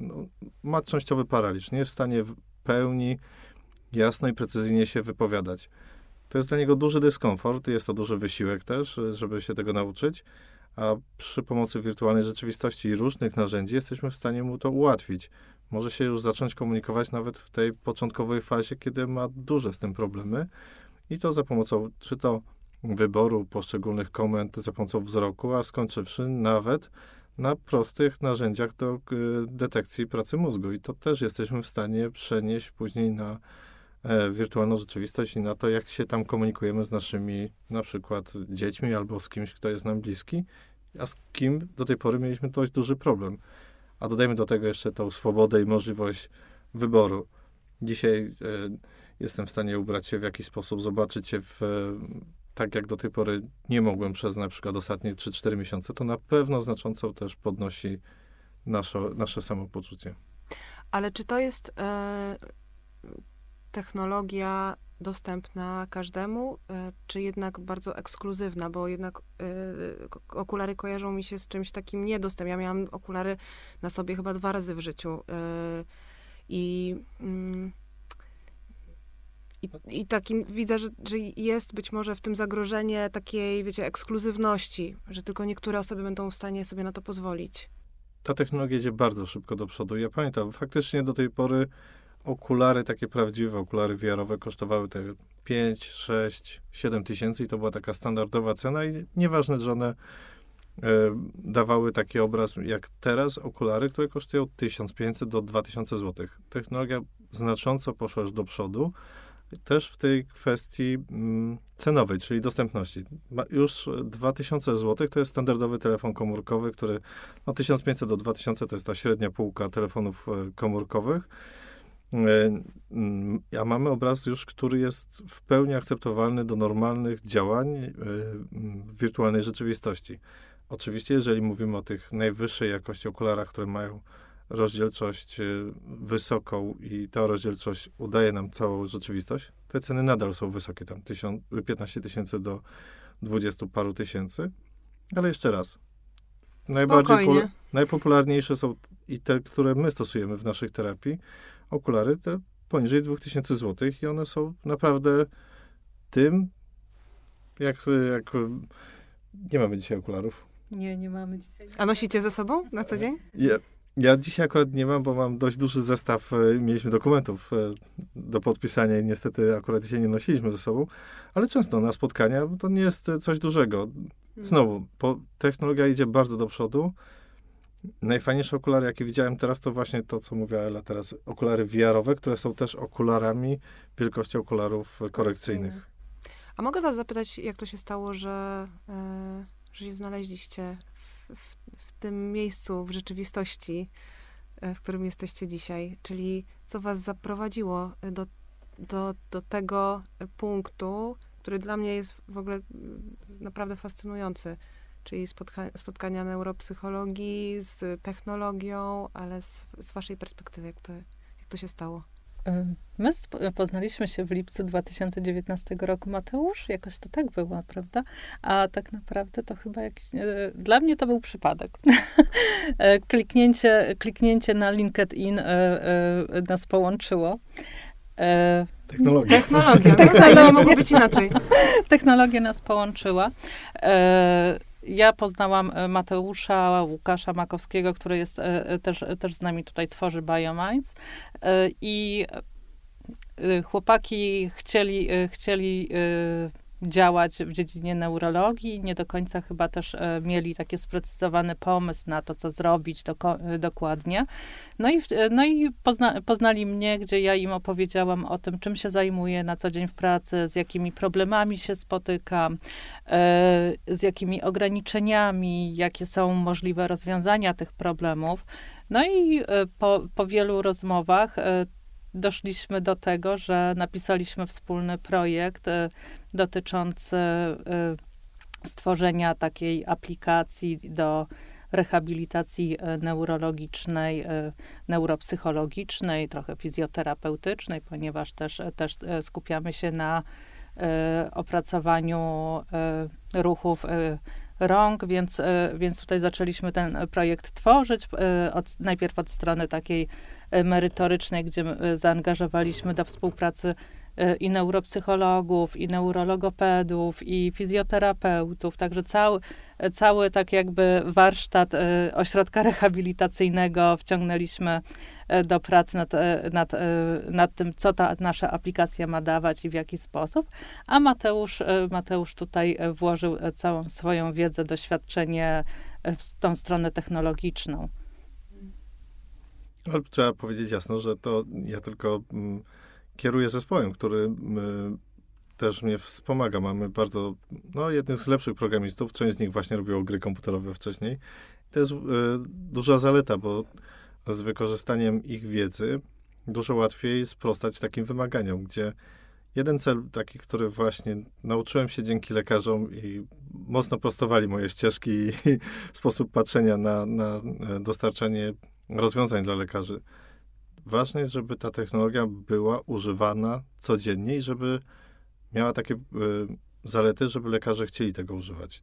no, ma częściowy paraliż, nie jest w stanie w pełni jasno i precyzyjnie się wypowiadać. To jest dla niego duży dyskomfort, jest to duży wysiłek też, żeby się tego nauczyć, a przy pomocy wirtualnej rzeczywistości i różnych narzędzi jesteśmy w stanie mu to ułatwić. Może się już zacząć komunikować nawet w tej początkowej fazie, kiedy ma duże z tym problemy i to za pomocą czy to wyboru poszczególnych komend, za pomocą wzroku, a skończywszy nawet na prostych narzędziach do y, detekcji pracy mózgu. I to też jesteśmy w stanie przenieść później na wirtualną rzeczywistość i na to, jak się tam komunikujemy z naszymi na przykład dziećmi albo z kimś, kto jest nam bliski, a z kim do tej pory mieliśmy dość duży problem. A dodajmy do tego jeszcze tą swobodę i możliwość wyboru. Dzisiaj e, jestem w stanie ubrać się w jakiś sposób, zobaczyć się w, tak jak do tej pory nie mogłem przez na przykład ostatnie 3-4 miesiące, to na pewno znacząco też podnosi nasze, nasze samopoczucie. Ale czy to jest e, technologia dostępna każdemu, e, czy jednak bardzo ekskluzywna, bo jednak e, okulary kojarzą mi się z czymś takim niedostępnym. Ja miałam okulary na sobie chyba dwa razy w życiu e, i... Mm, i, I takim widzę, że, że jest być może w tym zagrożenie takiej, wiecie, ekskluzywności, że tylko niektóre osoby będą w stanie sobie na to pozwolić. Ta technologia idzie bardzo szybko do przodu. Ja pamiętam, faktycznie do tej pory okulary, takie prawdziwe okulary VR-owe kosztowały te 5, 6, 7 tysięcy i to była taka standardowa cena i nieważne, że one e, dawały taki obraz jak teraz okulary, które kosztują 1500 do 2000 zł. Technologia znacząco poszła już do przodu, też w tej kwestii mm, cenowej, czyli dostępności. Ma już 2000 zł to jest standardowy telefon komórkowy, który no 1500 do 2000 to jest ta średnia półka telefonów e, komórkowych. E, a mamy obraz już, który jest w pełni akceptowalny do normalnych działań e, w wirtualnej rzeczywistości. Oczywiście, jeżeli mówimy o tych najwyższej jakości okularach, które mają rozdzielczość y, wysoką i ta rozdzielczość udaje nam całą rzeczywistość, te ceny nadal są wysokie, tam 15 tysięcy do 20 paru tysięcy. Ale jeszcze raz, najbardziej najpopularniejsze są i te, które my stosujemy w naszej terapii, okulary te poniżej 2000 zł i one są naprawdę tym, jak, jak nie mamy dzisiaj okularów. Nie, nie mamy dzisiaj. A nosicie ze sobą na co dzień? Ja, ja dzisiaj akurat nie mam, bo mam dość duży zestaw, e, mieliśmy dokumentów e, do podpisania i niestety akurat dzisiaj nie nosiliśmy ze sobą, ale często na spotkania to nie jest coś dużego. Mhm. Znowu, po, technologia idzie bardzo do przodu. Najfajniejsze okulary, jakie widziałem teraz, to właśnie to, co mówiła Ela teraz, okulary VR-owe, które są też okularami wielkości okularów korekcyjnych. A mogę was zapytać, jak to się stało, że, yy, że się znaleźliście w, w tym miejscu, w rzeczywistości, e, w którym jesteście dzisiaj? Czyli co was zaprowadziło do, do, do tego punktu, który dla mnie jest w ogóle mm, naprawdę fascynujący, czyli spotka spotkania neuropsychologii z technologią, ale z, z waszej perspektywy, jak to, jak to się stało? My poznaliśmy się w lipcu 2019 roku, Mateusz, jakoś to tak było, prawda? A tak naprawdę to chyba jakiś, e, dla mnie to był przypadek. E, kliknięcie, kliknięcie na LinkedIn e, nas połączyło. Technologia. Technologia, technologia nie mogło być inaczej. Technologia nas połączyła. Ja poznałam e, Mateusza Łukasza Makowskiego, który jest e, e, też, też z nami tutaj tworzy Biominds. I chłopaki chcieli, chcieli działać w dziedzinie neurologii. Nie do końca chyba też e, mieli taki sprecyzowany pomysł na to, co zrobić do, e, dokładnie. No i, e, no i pozna, poznali mnie, gdzie ja im opowiedziałam o tym, czym się zajmuję na co dzień w pracy, z jakimi problemami się spotykam, z jakimi ograniczeniami, jakie są możliwe rozwiązania tych problemów. No i po, po wielu rozmowach doszliśmy do tego, że napisaliśmy wspólny projekt y, dotyczący y, stworzenia takiej aplikacji do rehabilitacji y, neurologicznej, neuropsychologicznej, trochę fizjoterapeutycznej, ponieważ też, też skupiamy się na opracowaniu ruchów rąk, więc, więc tutaj zaczęliśmy ten projekt tworzyć, od, najpierw od strony takiej merytorycznej, gdzie zaangażowaliśmy do współpracy e, i neuropsychologów, i neurologopedów, i fizjoterapeutów. Także cały, cały tak jakby warsztat e, ośrodka rehabilitacyjnego wciągnęliśmy e, do pracy nad, nad, nad tym, co ta nasza aplikacja ma dawać i w jaki sposób. A Mateusz, Mateusz tutaj włożył całą swoją wiedzę, doświadczenie w tą stronę technologiczną. Ale trzeba powiedzieć jasno, że to ja tylko mm, kieruję zespołem, który mm, też mnie wspomaga. Mamy bardzo, no jednych z lepszych programistów, część z nich właśnie robiło gry komputerowe wcześniej. To jest y, duża zaleta, bo z wykorzystaniem ich wiedzy dużo łatwiej sprostać takim wymaganiom, gdzie jeden cel taki, który właśnie nauczyłem się dzięki lekarzom i mocno prostowali moje ścieżki i sposób patrzenia na, na e, dostarczanie rozwiązań dla lekarzy. Ważne jest, żeby ta technologia była używana codziennie i żeby miała takie y, zalety, żeby lekarze chcieli tego używać.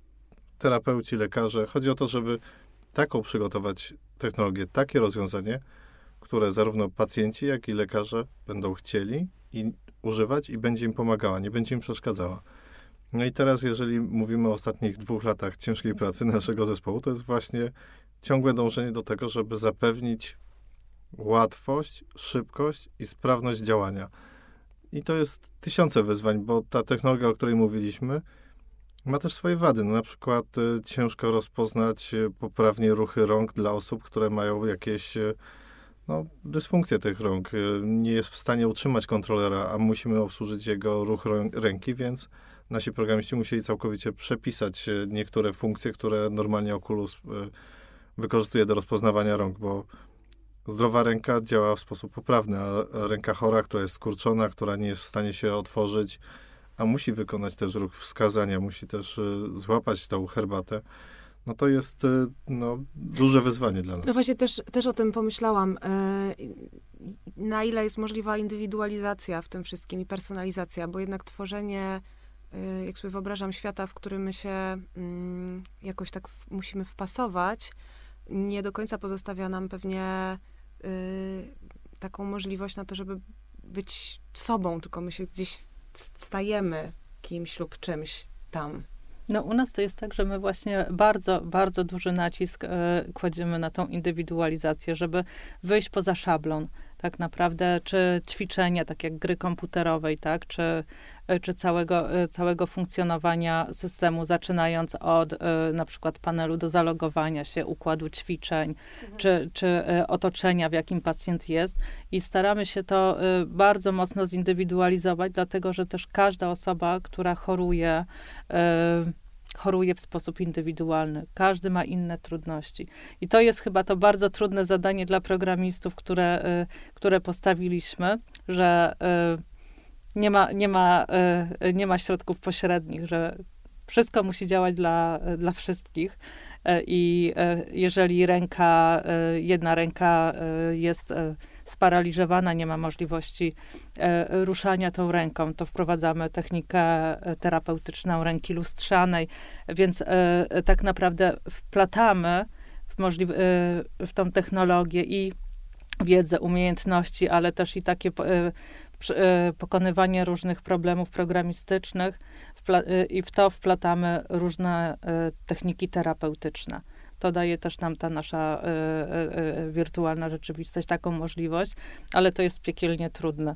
Terapeuci, lekarze. Chodzi o to, żeby taką przygotować technologię, takie rozwiązanie, które zarówno pacjenci, jak i lekarze będą chcieli i używać i będzie im pomagała, nie będzie im przeszkadzała. No i teraz, jeżeli mówimy o ostatnich dwóch latach ciężkiej pracy naszego zespołu, to jest właśnie ciągłe dążenie do tego, żeby zapewnić łatwość, szybkość i sprawność działania. I to jest tysiące wyzwań, bo ta technologia, o której mówiliśmy, ma też swoje wady. No, na przykład y, ciężko rozpoznać y, poprawnie ruchy rąk dla osób, które mają jakieś y, no, dysfunkcje tych rąk. Y, nie jest w stanie utrzymać kontrolera, a musimy obsłużyć jego ruch ręki, więc nasi programiści musieli całkowicie przepisać y, niektóre funkcje, które normalnie Oculus y, wykorzystuje do rozpoznawania rąk, bo zdrowa ręka działa w sposób poprawny, a ręka chora, która jest skurczona, która nie jest w stanie się otworzyć, a musi wykonać też ruch wskazania, musi też złapać tą herbatę, no to jest no, duże wyzwanie dla nas. No właśnie też, też o tym pomyślałam. Na ile jest możliwa indywidualizacja w tym wszystkim i personalizacja, bo jednak tworzenie Y, jak sobie wyobrażam świata, w którym my się mm, jakoś tak musimy wpasować, nie do końca pozostawia nam pewnie y, taką możliwość na to, żeby być sobą, tylko my się gdzieś stajemy kimś lub czymś tam. No u nas to jest tak, że my właśnie bardzo, bardzo duży nacisk y, kładziemy na tą indywidualizację, żeby wyjść poza szablon tak naprawdę, czy ćwiczenia, tak jak gry komputerowej, tak, czy, czy całego, całego funkcjonowania systemu, zaczynając od y, na przykład panelu do zalogowania się, układu ćwiczeń, mhm. czy, czy otoczenia, w jakim pacjent jest. I staramy się to bardzo mocno zindywidualizować, dlatego że też każda osoba, która choruje, choruje w sposób indywidualny. Każdy ma inne trudności. I to jest chyba to bardzo trudne zadanie dla programistów, które, które postawiliśmy, że nie ma, nie, ma, y, nie ma środków pośrednich, że wszystko musi działać dla, dla wszystkich. I jeżeli ręka, jedna ręka jest sparaliżowana, nie ma możliwości e, ruszania tą ręką, to wprowadzamy technikę e, terapeutyczną ręki lustrzanej, więc e, tak naprawdę wplatamy w, w tą technologię i wiedzę, umiejętności, ale też i takie pokonywanie różnych problemów programistycznych i w to wplatamy różne techniki terapeutyczne to daje też nam ta nasza wirtualna rzeczywistość taką możliwość, ale to jest piekielnie trudne.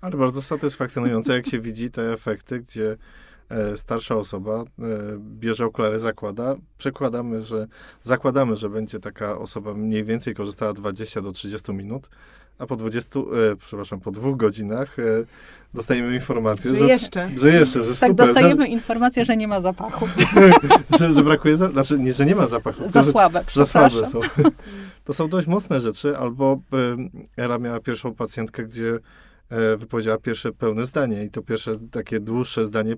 Ale bardzo satysfakcjonujące, jak się widzi te efekty, gdzie e, starsza osoba e, bierze okulary, zakłada, przekładamy, że zakładamy, że będzie taka osoba mniej więcej korzystała 20 do 30 minut, a po 20, e, przepraszam, po dwóch godzinach e, dostajemy informację, że, że jeszcze. Że jeszcze, że tak, super. dostajemy no, informację, że nie ma zapachu. że, że, brakuje, za, znaczy nie, że nie ma zapachu. Za słabe, Za słabe są. To są dość mocne rzeczy, albo e, Era miała pierwszą pacjentkę, gdzie e, wypowiedziała pierwsze pełne zdanie i to pierwsze takie dłuższe zdanie,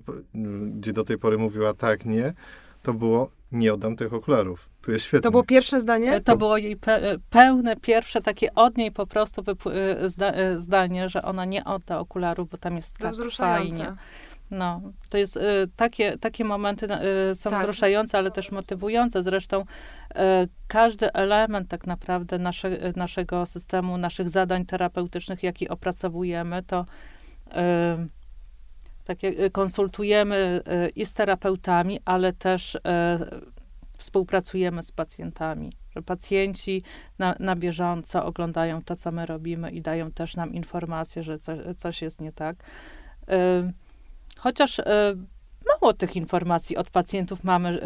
gdzie do tej pory mówiła tak, nie, to było nie oddam tych okularów. To jest świetne. To było pierwsze zdanie? E, to było jej pe pełne, pierwsze takie od niej po prostu e, zda e, zdanie, że ona nie odda okularów, bo tam jest to tak fajnie. No, to jest y, takie, takie momenty y, są tak. wzruszające, ale też motywujące. Zresztą y, każdy element tak naprawdę nasze, naszego systemu, naszych zadań terapeutycznych, jaki opracowujemy, to takie konsultujemy i z terapeutami, ale też współpracujemy z pacjentami, że pacjenci na, na bieżąco oglądają to, co my robimy i dają też nam informację, że co, coś jest nie tak. Chociaż mało tych informacji od pacjentów mamy,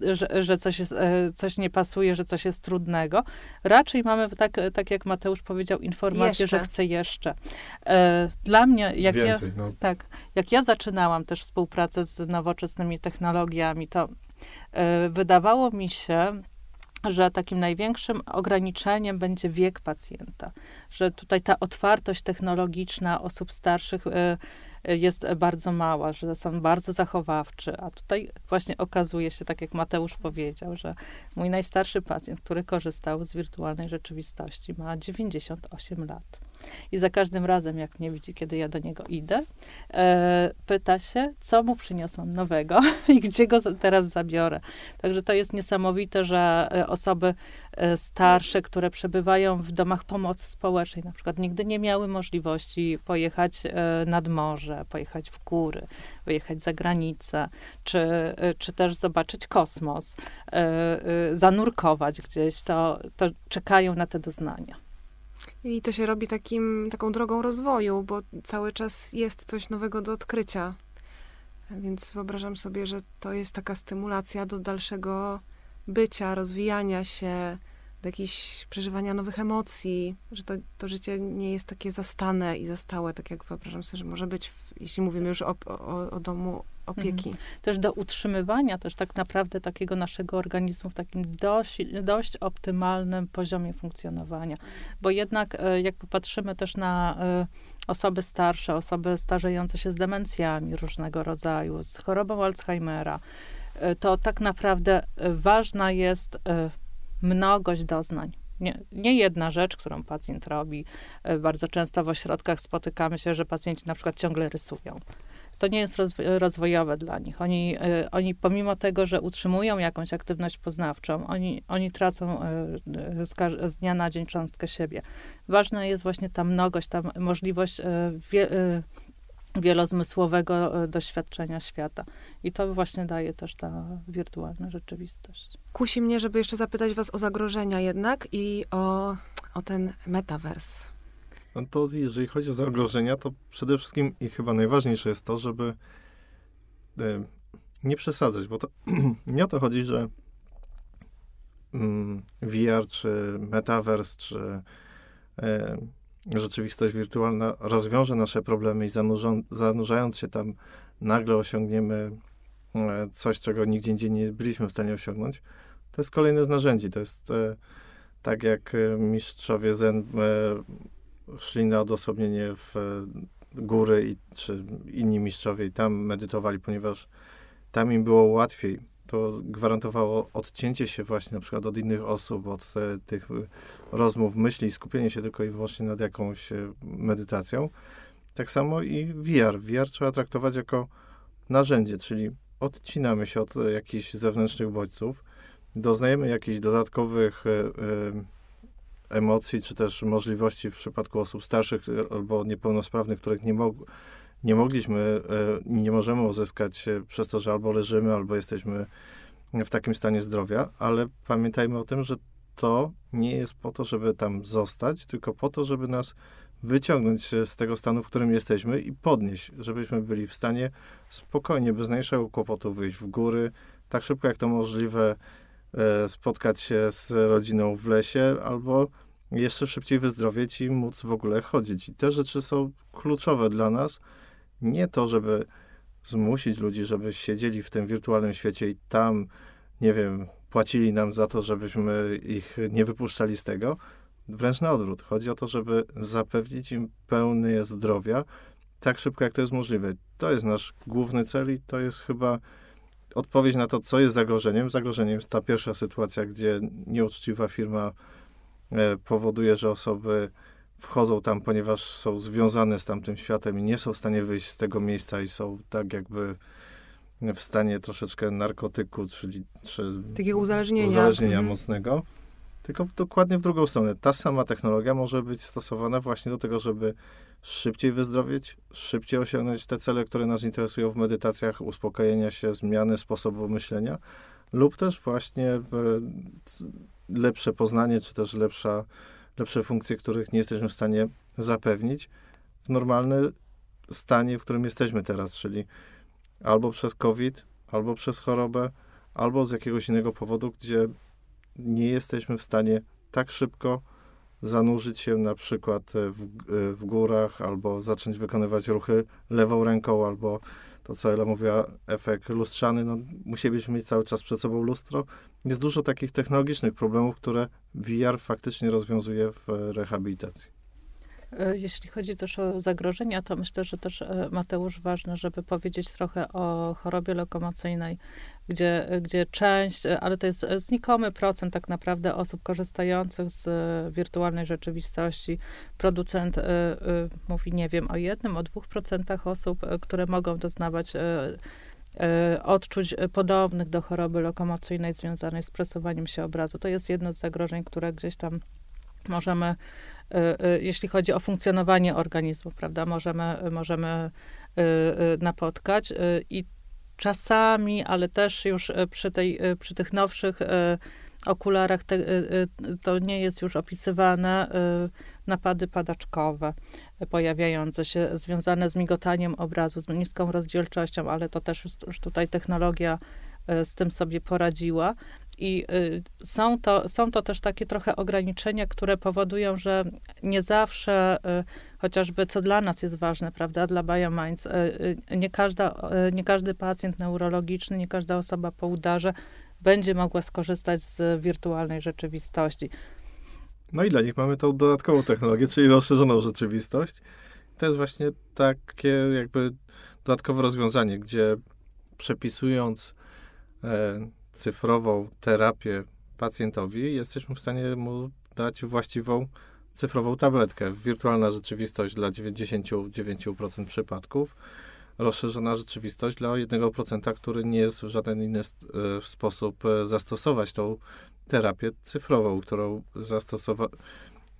że, że coś, jest, coś nie pasuje, że coś jest trudnego. Raczej mamy, tak, tak jak Mateusz powiedział, informację, jeszcze. że chce jeszcze. Dla mnie, jak Więcej, ja, no. tak, jak ja zaczynałam też współpracę z nowoczesnymi technologiami, to E, wydawało mi się, że takim największym ograniczeniem będzie wiek pacjenta, że tutaj ta otwartość technologiczna osób starszych e, jest bardzo mała, że są bardzo zachowawczy, a tutaj właśnie okazuje się, tak jak Mateusz powiedział, że mój najstarszy pacjent, który korzystał z wirtualnej rzeczywistości, ma 98 lat. I za każdym razem, jak mnie widzi, kiedy ja do niego idę, e, pyta się, co mu przyniosłam nowego i gdzie go teraz zabiorę. Także to jest niesamowite, że e, osoby starsze, które przebywają w domach pomocy społecznej, na przykład nigdy nie miały możliwości pojechać e, nad morze, pojechać w góry, wyjechać za granicę, czy, e, czy też zobaczyć kosmos, e, zanurkować gdzieś, to, to czekają na te doznania. I to się robi takim, taką drogą rozwoju, bo cały czas jest coś nowego do odkrycia. Więc wyobrażam sobie, że to jest taka stymulacja do dalszego bycia, rozwijania się, do jakichś przeżywania nowych emocji, że to, to życie nie jest takie zastane i zastałe, tak jak wyobrażam sobie, że może być, w, jeśli mówimy już o, o, o domu opieki. Mhm. Też do utrzymywania też tak naprawdę takiego naszego organizmu w takim dość, dość optymalnym poziomie funkcjonowania. Bo jednak e, jak popatrzymy też na e, osoby starsze, osoby starzejące się z demencjami różnego rodzaju, z chorobą Alzheimera, to tak naprawdę ważna jest mnogość doznań. Nie, nie, jedna rzecz, którą pacjent robi. Bardzo często w ośrodkach spotykamy się, że pacjenci na przykład ciągle rysują to nie jest rozwojowe dla nich. Oni, e, oni pomimo tego, że utrzymują jakąś aktywność poznawczą, oni, oni tracą e, z, z dnia na dzień cząstkę siebie. Ważna jest właśnie ta mnogość, ta możliwość e, wie, wielozmysłowego doświadczenia świata. I to właśnie daje też ta wirtualna rzeczywistość. Kusi mnie, żeby jeszcze zapytać was o zagrożenia jednak i o, o ten metavers. No to jeżeli chodzi o zagrożenia, to przede wszystkim i chyba najważniejsze jest to, żeby e, nie przesadzać, bo to nie o to chodzi, że mm, VR, czy metaverse, czy e, rzeczywistość wirtualna rozwiąże nasze problemy i zanurzą, zanurzając się tam nagle osiągniemy e, coś, czego nigdzie indziej nie byliśmy w stanie osiągnąć. To jest kolejne z narzędzi. To jest e, tak jak e, mistrzowie Zen e, szli na odosobnienie w e, góry i, czy inni mistrzowie i tam medytowali, ponieważ tam im było łatwiej. To gwarantowało odcięcie się właśnie na przykład od innych osób, od tych rozmów, myśli, skupienie się tylko i wyłącznie nad jakąś e, medytacją. Tak samo i VR. VR trzeba traktować jako narzędzie, czyli odcinamy się od jakichś zewnętrznych bodźców, doznajemy jakichś dodatkowych emocji, czy też możliwości w przypadku osób starszych albo niepełnosprawnych, których nie, mog nie mogliśmy, e, nie możemy uzyskać przez to, że albo leżymy, albo jesteśmy w takim stanie zdrowia, ale pamiętajmy o tym, że to nie jest po to, żeby tam zostać, tylko po to, żeby nas wyciągnąć z tego stanu, w którym jesteśmy i podnieść, żebyśmy byli w stanie spokojnie, bez najmniejszego kłopotu wyjść w góry, tak szybko jak to możliwe, E, spotkać się z rodziną w lesie, albo jeszcze szybciej wyzdrowieć i móc w ogóle chodzić. I te rzeczy są kluczowe dla nas. Nie to, żeby zmusić ludzi, żeby siedzieli w tym wirtualnym świecie i tam, nie wiem, płacili nam za to, żebyśmy ich nie wypuszczali z tego. Wręcz na odwrót. Chodzi o to, żeby zapewnić im pełny zdrowia tak szybko, jak to jest możliwe. To jest nasz główny cel i to jest chyba odpowiedź na to, co jest zagrożeniem. Zagrożeniem jest ta pierwsza sytuacja, gdzie nieuczciwa firma e, powoduje, że osoby wchodzą tam, ponieważ są związane z tamtym światem i nie są w stanie wyjść z tego miejsca i są tak jakby w stanie troszeczkę narkotyku, czyli czy takiego uzależnienia, uzależnienia mhm. mocnego. Tylko dokładnie w drugą stronę. Ta sama technologia może być stosowana właśnie do tego, żeby szybciej wyzdrowieć, szybciej osiągnąć te cele, które nas interesują w medytacjach, uspokojenia się, zmiany sposobu myślenia, lub też właśnie e, lepsze poznanie, czy też lepsza, lepsze funkcje, których nie jesteśmy w stanie zapewnić w normalnym stanie, w którym jesteśmy teraz, czyli albo przez COVID, albo przez chorobę, albo z jakiegoś innego powodu, gdzie nie jesteśmy w stanie tak szybko zanurzyć się na przykład e, w, e, w górach, albo zacząć wykonywać ruchy lewą ręką, albo to, co Ela mówiła, efekt lustrzany, no, musielibyśmy mieć cały czas przed sobą lustro. Jest dużo takich technologicznych problemów, które VR faktycznie rozwiązuje w rehabilitacji. E, jeśli chodzi też o zagrożenia, to myślę, że też e, Mateusz ważne, żeby powiedzieć trochę o chorobie lokomocyjnej, gdzie, gdzie część, e, ale to jest znikomy procent tak naprawdę osób korzystających z wirtualnej rzeczywistości. Producent y, y, mówi, nie wiem, o jednym, o dwóch procentach osób, które mogą doznawać y, odczuć podobnych do choroby lokomocyjnej związanej z przesuwaniem się obrazu. To jest jedno z zagrożeń, które gdzieś tam możemy Y, y, jeśli chodzi o funkcjonowanie organizmu, prawda, możemy, możemy napotkać i czasami, ale też już przy, tej, przy tych nowszych okularach te, to nie jest już opisywane napady padaczkowe pojawiające się, związane z migotaniem obrazu, z niską rozdzielczością, ale to też już, tutaj technologia z tym sobie poradziła. I y, są to, są to też takie trochę ograniczenia, które powodują, że nie zawsze, y, chociażby co dla nas jest ważne, prawda, dla BioMinds, y, nie, każda, nie każdy pacjent neurologiczny, nie każda osoba po udarze będzie mogła skorzystać z wirtualnej rzeczywistości. No i dla nich mamy tą dodatkową technologię, czyli rozszerzoną rzeczywistość. To jest właśnie takie jakby dodatkowe rozwiązanie, gdzie przepisując e, cyfrową terapię pacjentowi, jesteśmy w stanie mu dać właściwą cyfrową tabletkę. Wirtualna rzeczywistość dla 99% przypadków, rozszerzona rzeczywistość dla 1%, który nie jest w żaden inny e, sposób e, zastosować tą terapię cyfrową, którą zastosował,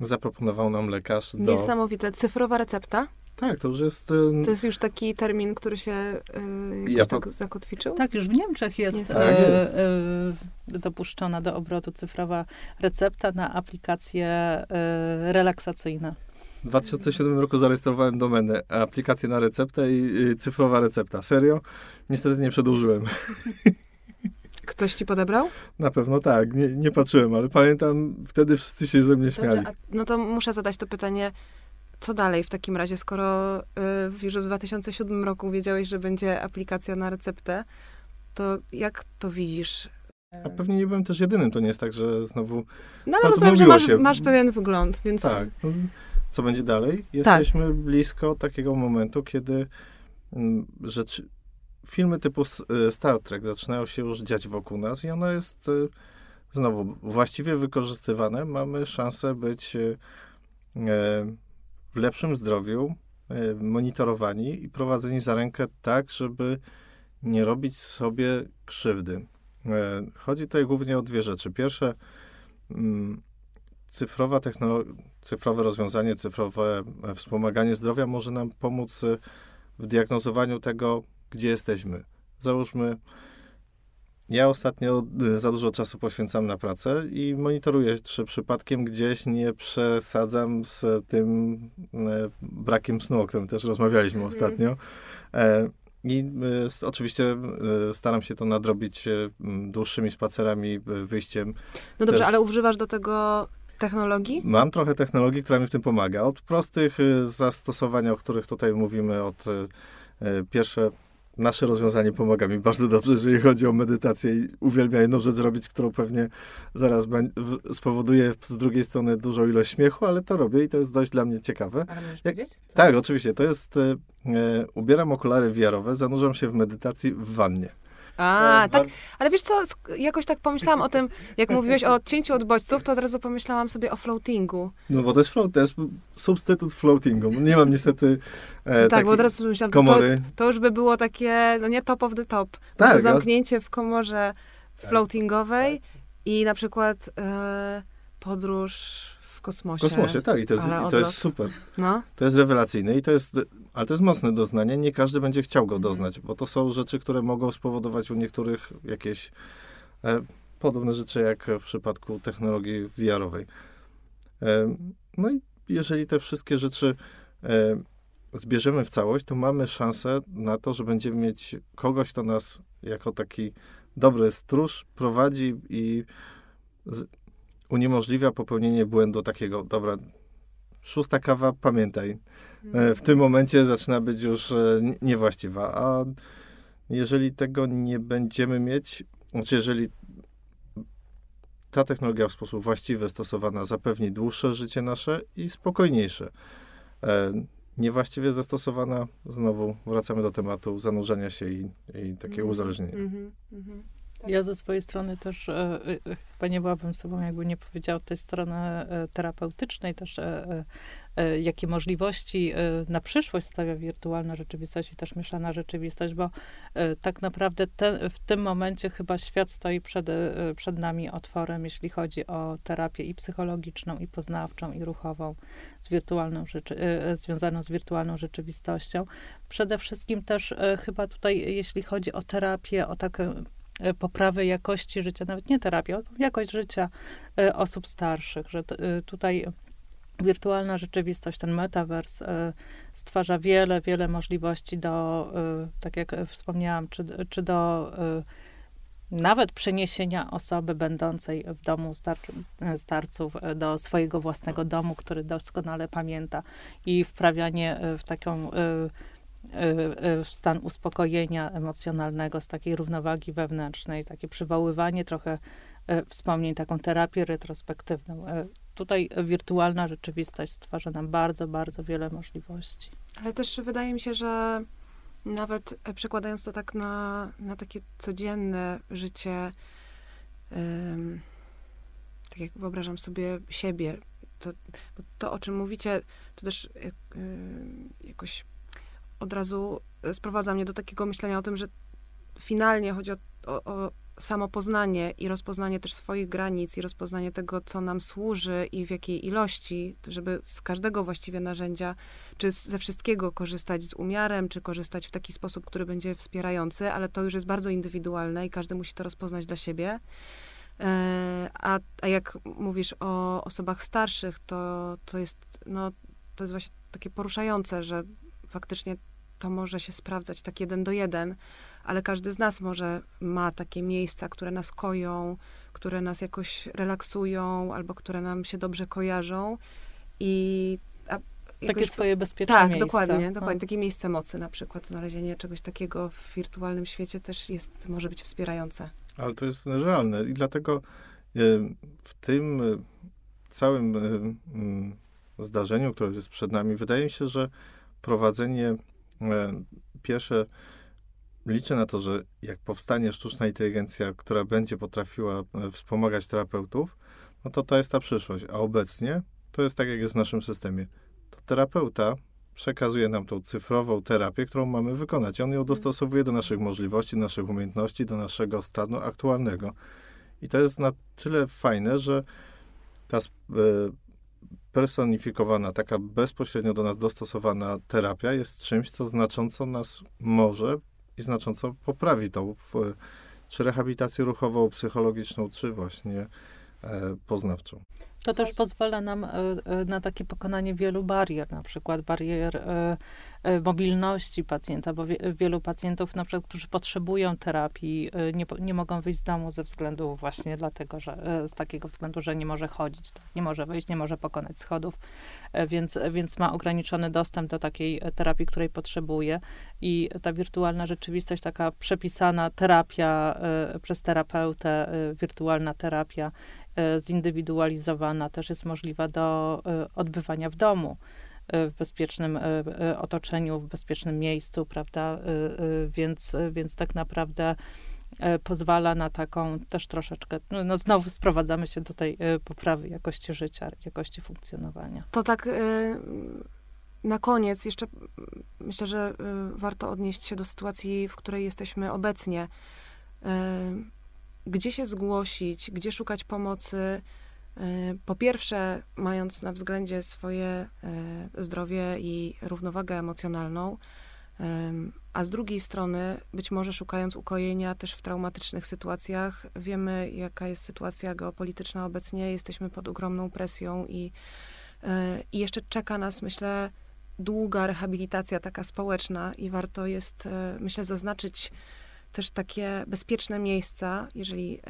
zaproponował nam lekarz. Do... Niesamowite. Cyfrowa recepta? Tak, to już jest... To jest już taki termin, który się y, ja tak zakotwiczył? Tak, już w Niemczech jest, jest. Tak, jest. Y, dopuszczona do obrotu cyfrowa recepta na aplikacje y, relaksacyjne. W 2007 roku zarejestrowałem domenę, aplikację na receptę i cyfrowa recepta. Serio? Niestety nie przedłużyłem. Ktoś ci podebrał? Na pewno tak, nie, nie patrzyłem, ale pamiętam, wtedy wszyscy się ze mnie śmiali. Dobrze, no to muszę zadać to pytanie, co dalej w takim razie, skoro y, już w 2007 roku wiedziałeś, że będzie aplikacja na receptę, to jak to widzisz? A pewnie nie byłem też jedynym, to nie jest tak, że znowu. No ale rozumiem, że masz, masz, pewien wygląd, więc. Tak. No, co będzie dalej? Jesteśmy tak. blisko takiego momentu, kiedy mm, rzeczy, filmy typu y, Star Trek zaczynają się już dziać wokół nas i ono jest y, znowu właściwie wykorzystywane. Mamy szansę być y, w lepszym zdrowiu, monitorowani i prowadzeni za rękę tak, żeby nie robić sobie krzywdy. Chodzi tutaj głównie o dwie rzeczy. Pierwsze, mm, cyfrowa cyfrowe rozwiązanie, cyfrowe e, wspomaganie zdrowia może nam pomóc w diagnozowaniu tego, gdzie jesteśmy. Załóżmy, ja ostatnio y, za dużo czasu poświęcam na pracę i monitoruję, czy przypadkiem gdzieś nie przesadzam z tym e, brakiem snu, o którym też rozmawialiśmy mhm. ostatnio. E, I y, oczywiście y, staram się to nadrobić dłuższymi spacerami, wyjściem. No dobrze, też. ale używasz do tego technologii? Mam trochę technologii, która mi w tym pomaga. Od prostych zastosowań, o których tutaj mówimy, od pierwsze nasze rozwiązanie pomaga mi bardzo dobrze, jeżeli chodzi o medytację i uwielbiam jedną rzecz robić, którą pewnie zaraz spowoduje z drugiej strony dużą ilość śmiechu, ale to robię i to jest dość dla mnie ciekawe. Ale możesz Jak, powiedzieć? Tak, oczywiście. To jest, e, e ubieram okulary wiarowe, zanurzam się w medytacji w wannie. A, tak. Ale wiesz co, jakoś tak pomyślałam o tym, jak mówiłeś o odcięciu od bodźców, to od razu pomyślałam sobie o floatingu. No bo to jest float, to jest substytut floatingu. Nie mam niestety e, no Tak, bo od razu myślałam, komory. To, to już by było takie, no nie top of the top. Tak. To zamknięcie w komorze floatingowej i na przykład e, podróż kosmosie. W kosmosie, tak. I to jest, i to jest super. No. To jest rewelacyjne i to jest, ale to jest mocne doznanie. Nie każdy będzie chciał go mhm. doznać, bo to są rzeczy, które mogą spowodować u niektórych jakieś e, podobne rzeczy, jak w przypadku technologii VR-owej. E, no i jeżeli te wszystkie rzeczy e, zbierzemy w całość, to mamy szansę na to, że będziemy mieć kogoś, kto nas jako taki dobry stróż prowadzi i z, uniemożliwia popełnienie błędu takiego, dobra, szósta kawa, pamiętaj, e, w tym momencie zaczyna być już e, niewłaściwa, a jeżeli tego nie będziemy mieć, znaczy jeżeli ta technologia w sposób właściwy stosowana zapewni dłuższe życie nasze i spokojniejsze. niewłaściwie zastosowana, znowu wracamy do tematu zanurzenia się i, i takiego mm, uzależnienia. Mm, mm, tak. Ja ze swojej strony też e, e, chyba nie byłabym sobą, jakby nie powiedziała tej strony e, terapeutycznej, też e, jakie możliwości na przyszłość stawia wirtualna rzeczywistość i też mieszana rzeczywistość, bo tak naprawdę te, w tym momencie chyba świat stoi przed, przed nami otworem, jeśli chodzi o terapię i psychologiczną, i poznawczą, i ruchową, z wirtualną rzeczy, związaną z wirtualną rzeczywistością. Przede wszystkim też chyba tutaj, jeśli chodzi o terapię, o takie E, poprawy jakości życia, nawet nie terapię, jakość życia e, osób starszych, że e, tutaj wirtualna rzeczywistość, ten metavers stwarza wiele, wiele możliwości do, tak jak wspomniałam, czy, czy do nawet przeniesienia osoby będącej w domu starców do swojego własnego domu, który doskonale pamięta i wprawianie w taką w stan uspokojenia emocjonalnego, z takiej równowagi wewnętrznej, takie przywoływanie trochę y, wspomnień, taką terapię retrospektywną. Tutaj wirtualna rzeczywistość stwarza nam bardzo, bardzo wiele możliwości. Ale też wydaje mi się, że nawet e, przekładając to tak na, na takie codzienne życie, um, tak jak wyobrażam sobie siebie, to, to o czym mówicie, to też jakoś od razu e, sprowadza mnie do takiego myślenia o tym, że finalnie chodzi o, o, o samo poznanie i rozpoznanie też swoich granic i rozpoznanie tego, co nam służy i w jakiej ilości, żeby z każdego właściwie narzędzia, czy ze wszystkiego korzystać z umiarem, czy korzystać w taki sposób, który będzie wspierający, ale to już jest bardzo indywidualne i każdy musi to rozpoznać dla siebie. E, a, a jak mówisz o osobach starszych, to, to jest, no, to jest właśnie takie poruszające, że faktycznie to może się sprawdzać tak jeden do jeden, ale każdy z nas może ma takie miejsca, które nas koją, które nas jakoś relaksują, albo które nam się dobrze kojarzą i Jakoś, takie swoje bezpieczne tak, miejsce. dokładnie, dokładnie. No. Takie miejsce mocy na przykład. Znalezienie czegoś takiego w wirtualnym świecie też jest, może być wspierające. Ale to jest realne i dlatego e, w tym e, całym e, zdarzeniu, które jest przed nami, wydaje mi się, że prowadzenie, e, pierwsze, liczę na to, że jak powstanie sztuczna inteligencja, która będzie potrafiła e, wspomagać terapeutów, no to to jest ta przyszłość. A obecnie to jest tak, jak jest w naszym systemie. To terapeuta przekazuje nam tą cyfrową terapię, którą mamy wykonać. On ją dostosowuje do naszych możliwości, naszych umiejętności, do naszego stanu aktualnego. I to jest na tyle fajne, że ta e, personifikowana, taka bezpośrednio do nas dostosowana terapia jest czymś, co znacząco nas może i znacząco poprawi tą w, czy rehabilitację ruchową, psychologiczną, czy właśnie e, poznawczą. To też pozwala nam e, e, na takie pokonanie wielu barier, na przykład barier e, mobilności pacjenta, bo wielu pacjentów, na przykład, którzy potrzebują terapii, nie, nie mogą wyjść z domu ze względu właśnie dlatego, że z takiego względu, że nie może chodzić, tak? nie może wyjść, nie może pokonać schodów, więc, więc ma ograniczony dostęp do takiej terapii, której potrzebuje. I ta wirtualna rzeczywistość, taka przepisana terapia przez terapeutę, wirtualna terapia E, zindywidualizowana też jest możliwa do e, odbywania w domu e, w bezpiecznym otoczeniu, w bezpiecznym miejscu, prawda? Więc, więc tak naprawdę pozwala na taką też troszeczkę, no, no znowu sprowadzamy się do tej poprawy jakości życia, jakości funkcjonowania. To tak na koniec jeszcze myślę, że warto odnieść się do sytuacji, w której jesteśmy obecnie gdzie się zgłosić, gdzie szukać pomocy. E, po pierwsze, mając na względzie swoje e, zdrowie i równowagę emocjonalną, a z drugiej strony, być może szukając ukojenia też w traumatycznych sytuacjach, wiemy, jaka jest sytuacja geopolityczna obecnie, jesteśmy pod ogromną presją i, e, i jeszcze czeka nas, myślę, długa rehabilitacja taka społeczna i warto jest, myślę, zaznaczyć też takie bezpieczne miejsca, jeżeli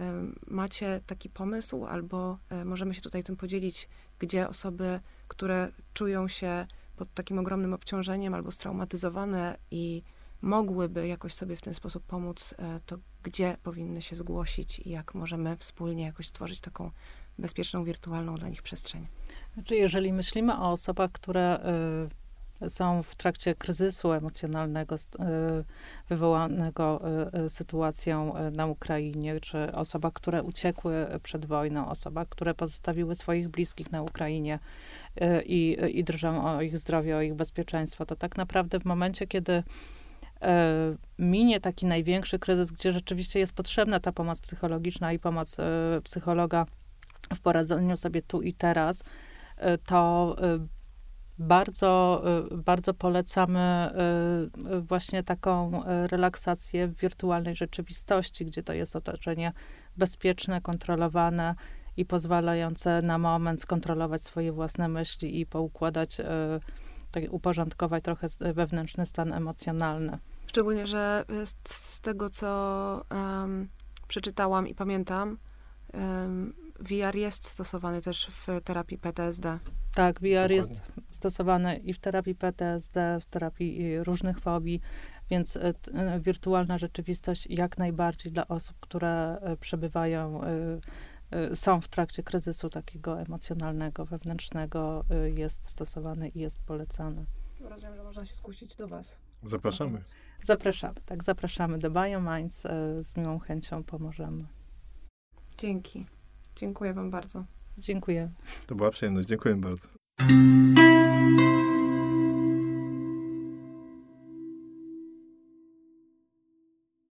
macie taki pomysł, albo e, możemy się tutaj tym podzielić, gdzie osoby, które czują się pod takim ogromnym obciążeniem albo straumatyzowane i mogłyby jakoś sobie w ten sposób pomóc, e, to gdzie powinny się zgłosić i jak możemy wspólnie jakoś stworzyć taką bezpieczną, wirtualną dla nich przestrzeń. Znaczy, jeżeli myślimy o osobach, które y, są w trakcie kryzysu emocjonalnego wywołanego sytuacją na Ukrainie, czy osoba, które uciekły przed wojną, osoba, które pozostawiły swoich bliskich na Ukrainie i, i drżą o ich zdrowie, o ich bezpieczeństwo, to tak naprawdę w momencie, kiedy minie taki największy kryzys, gdzie rzeczywiście jest potrzebna ta pomoc psychologiczna i pomoc psychologa w poradzeniu sobie tu i teraz, to bardzo, y, bardzo polecamy y, y, właśnie taką relaksację w wirtualnej rzeczywistości, gdzie to jest otoczenie bezpieczne, kontrolowane i pozwalające na moment skontrolować swoje własne myśli i poukładać, tak, uporządkować trochę wewnętrzny stan emocjonalny. Szczególnie, że z tego, co um, przeczytałam i pamiętam, um, VR jest stosowany też w terapii PTSD. Tak, VR Dokładnie. jest stosowany i w terapii PTSD, w terapii różnych fobii, więc e, e, wirtualna rzeczywistość jak najbardziej dla osób, które przebywają, są w trakcie kryzysu takiego emocjonalnego, wewnętrznego, jest stosowany i jest polecany. Rozumiem, że można się skusić do Was. Zapraszamy. Zapraszamy, tak, zapraszamy do BioMinds, z miłą chęcią pomożemy. Dzięki. Dziękuję Wam bardzo. Dziękuję. To była przyjemność. Dziękuję bardzo.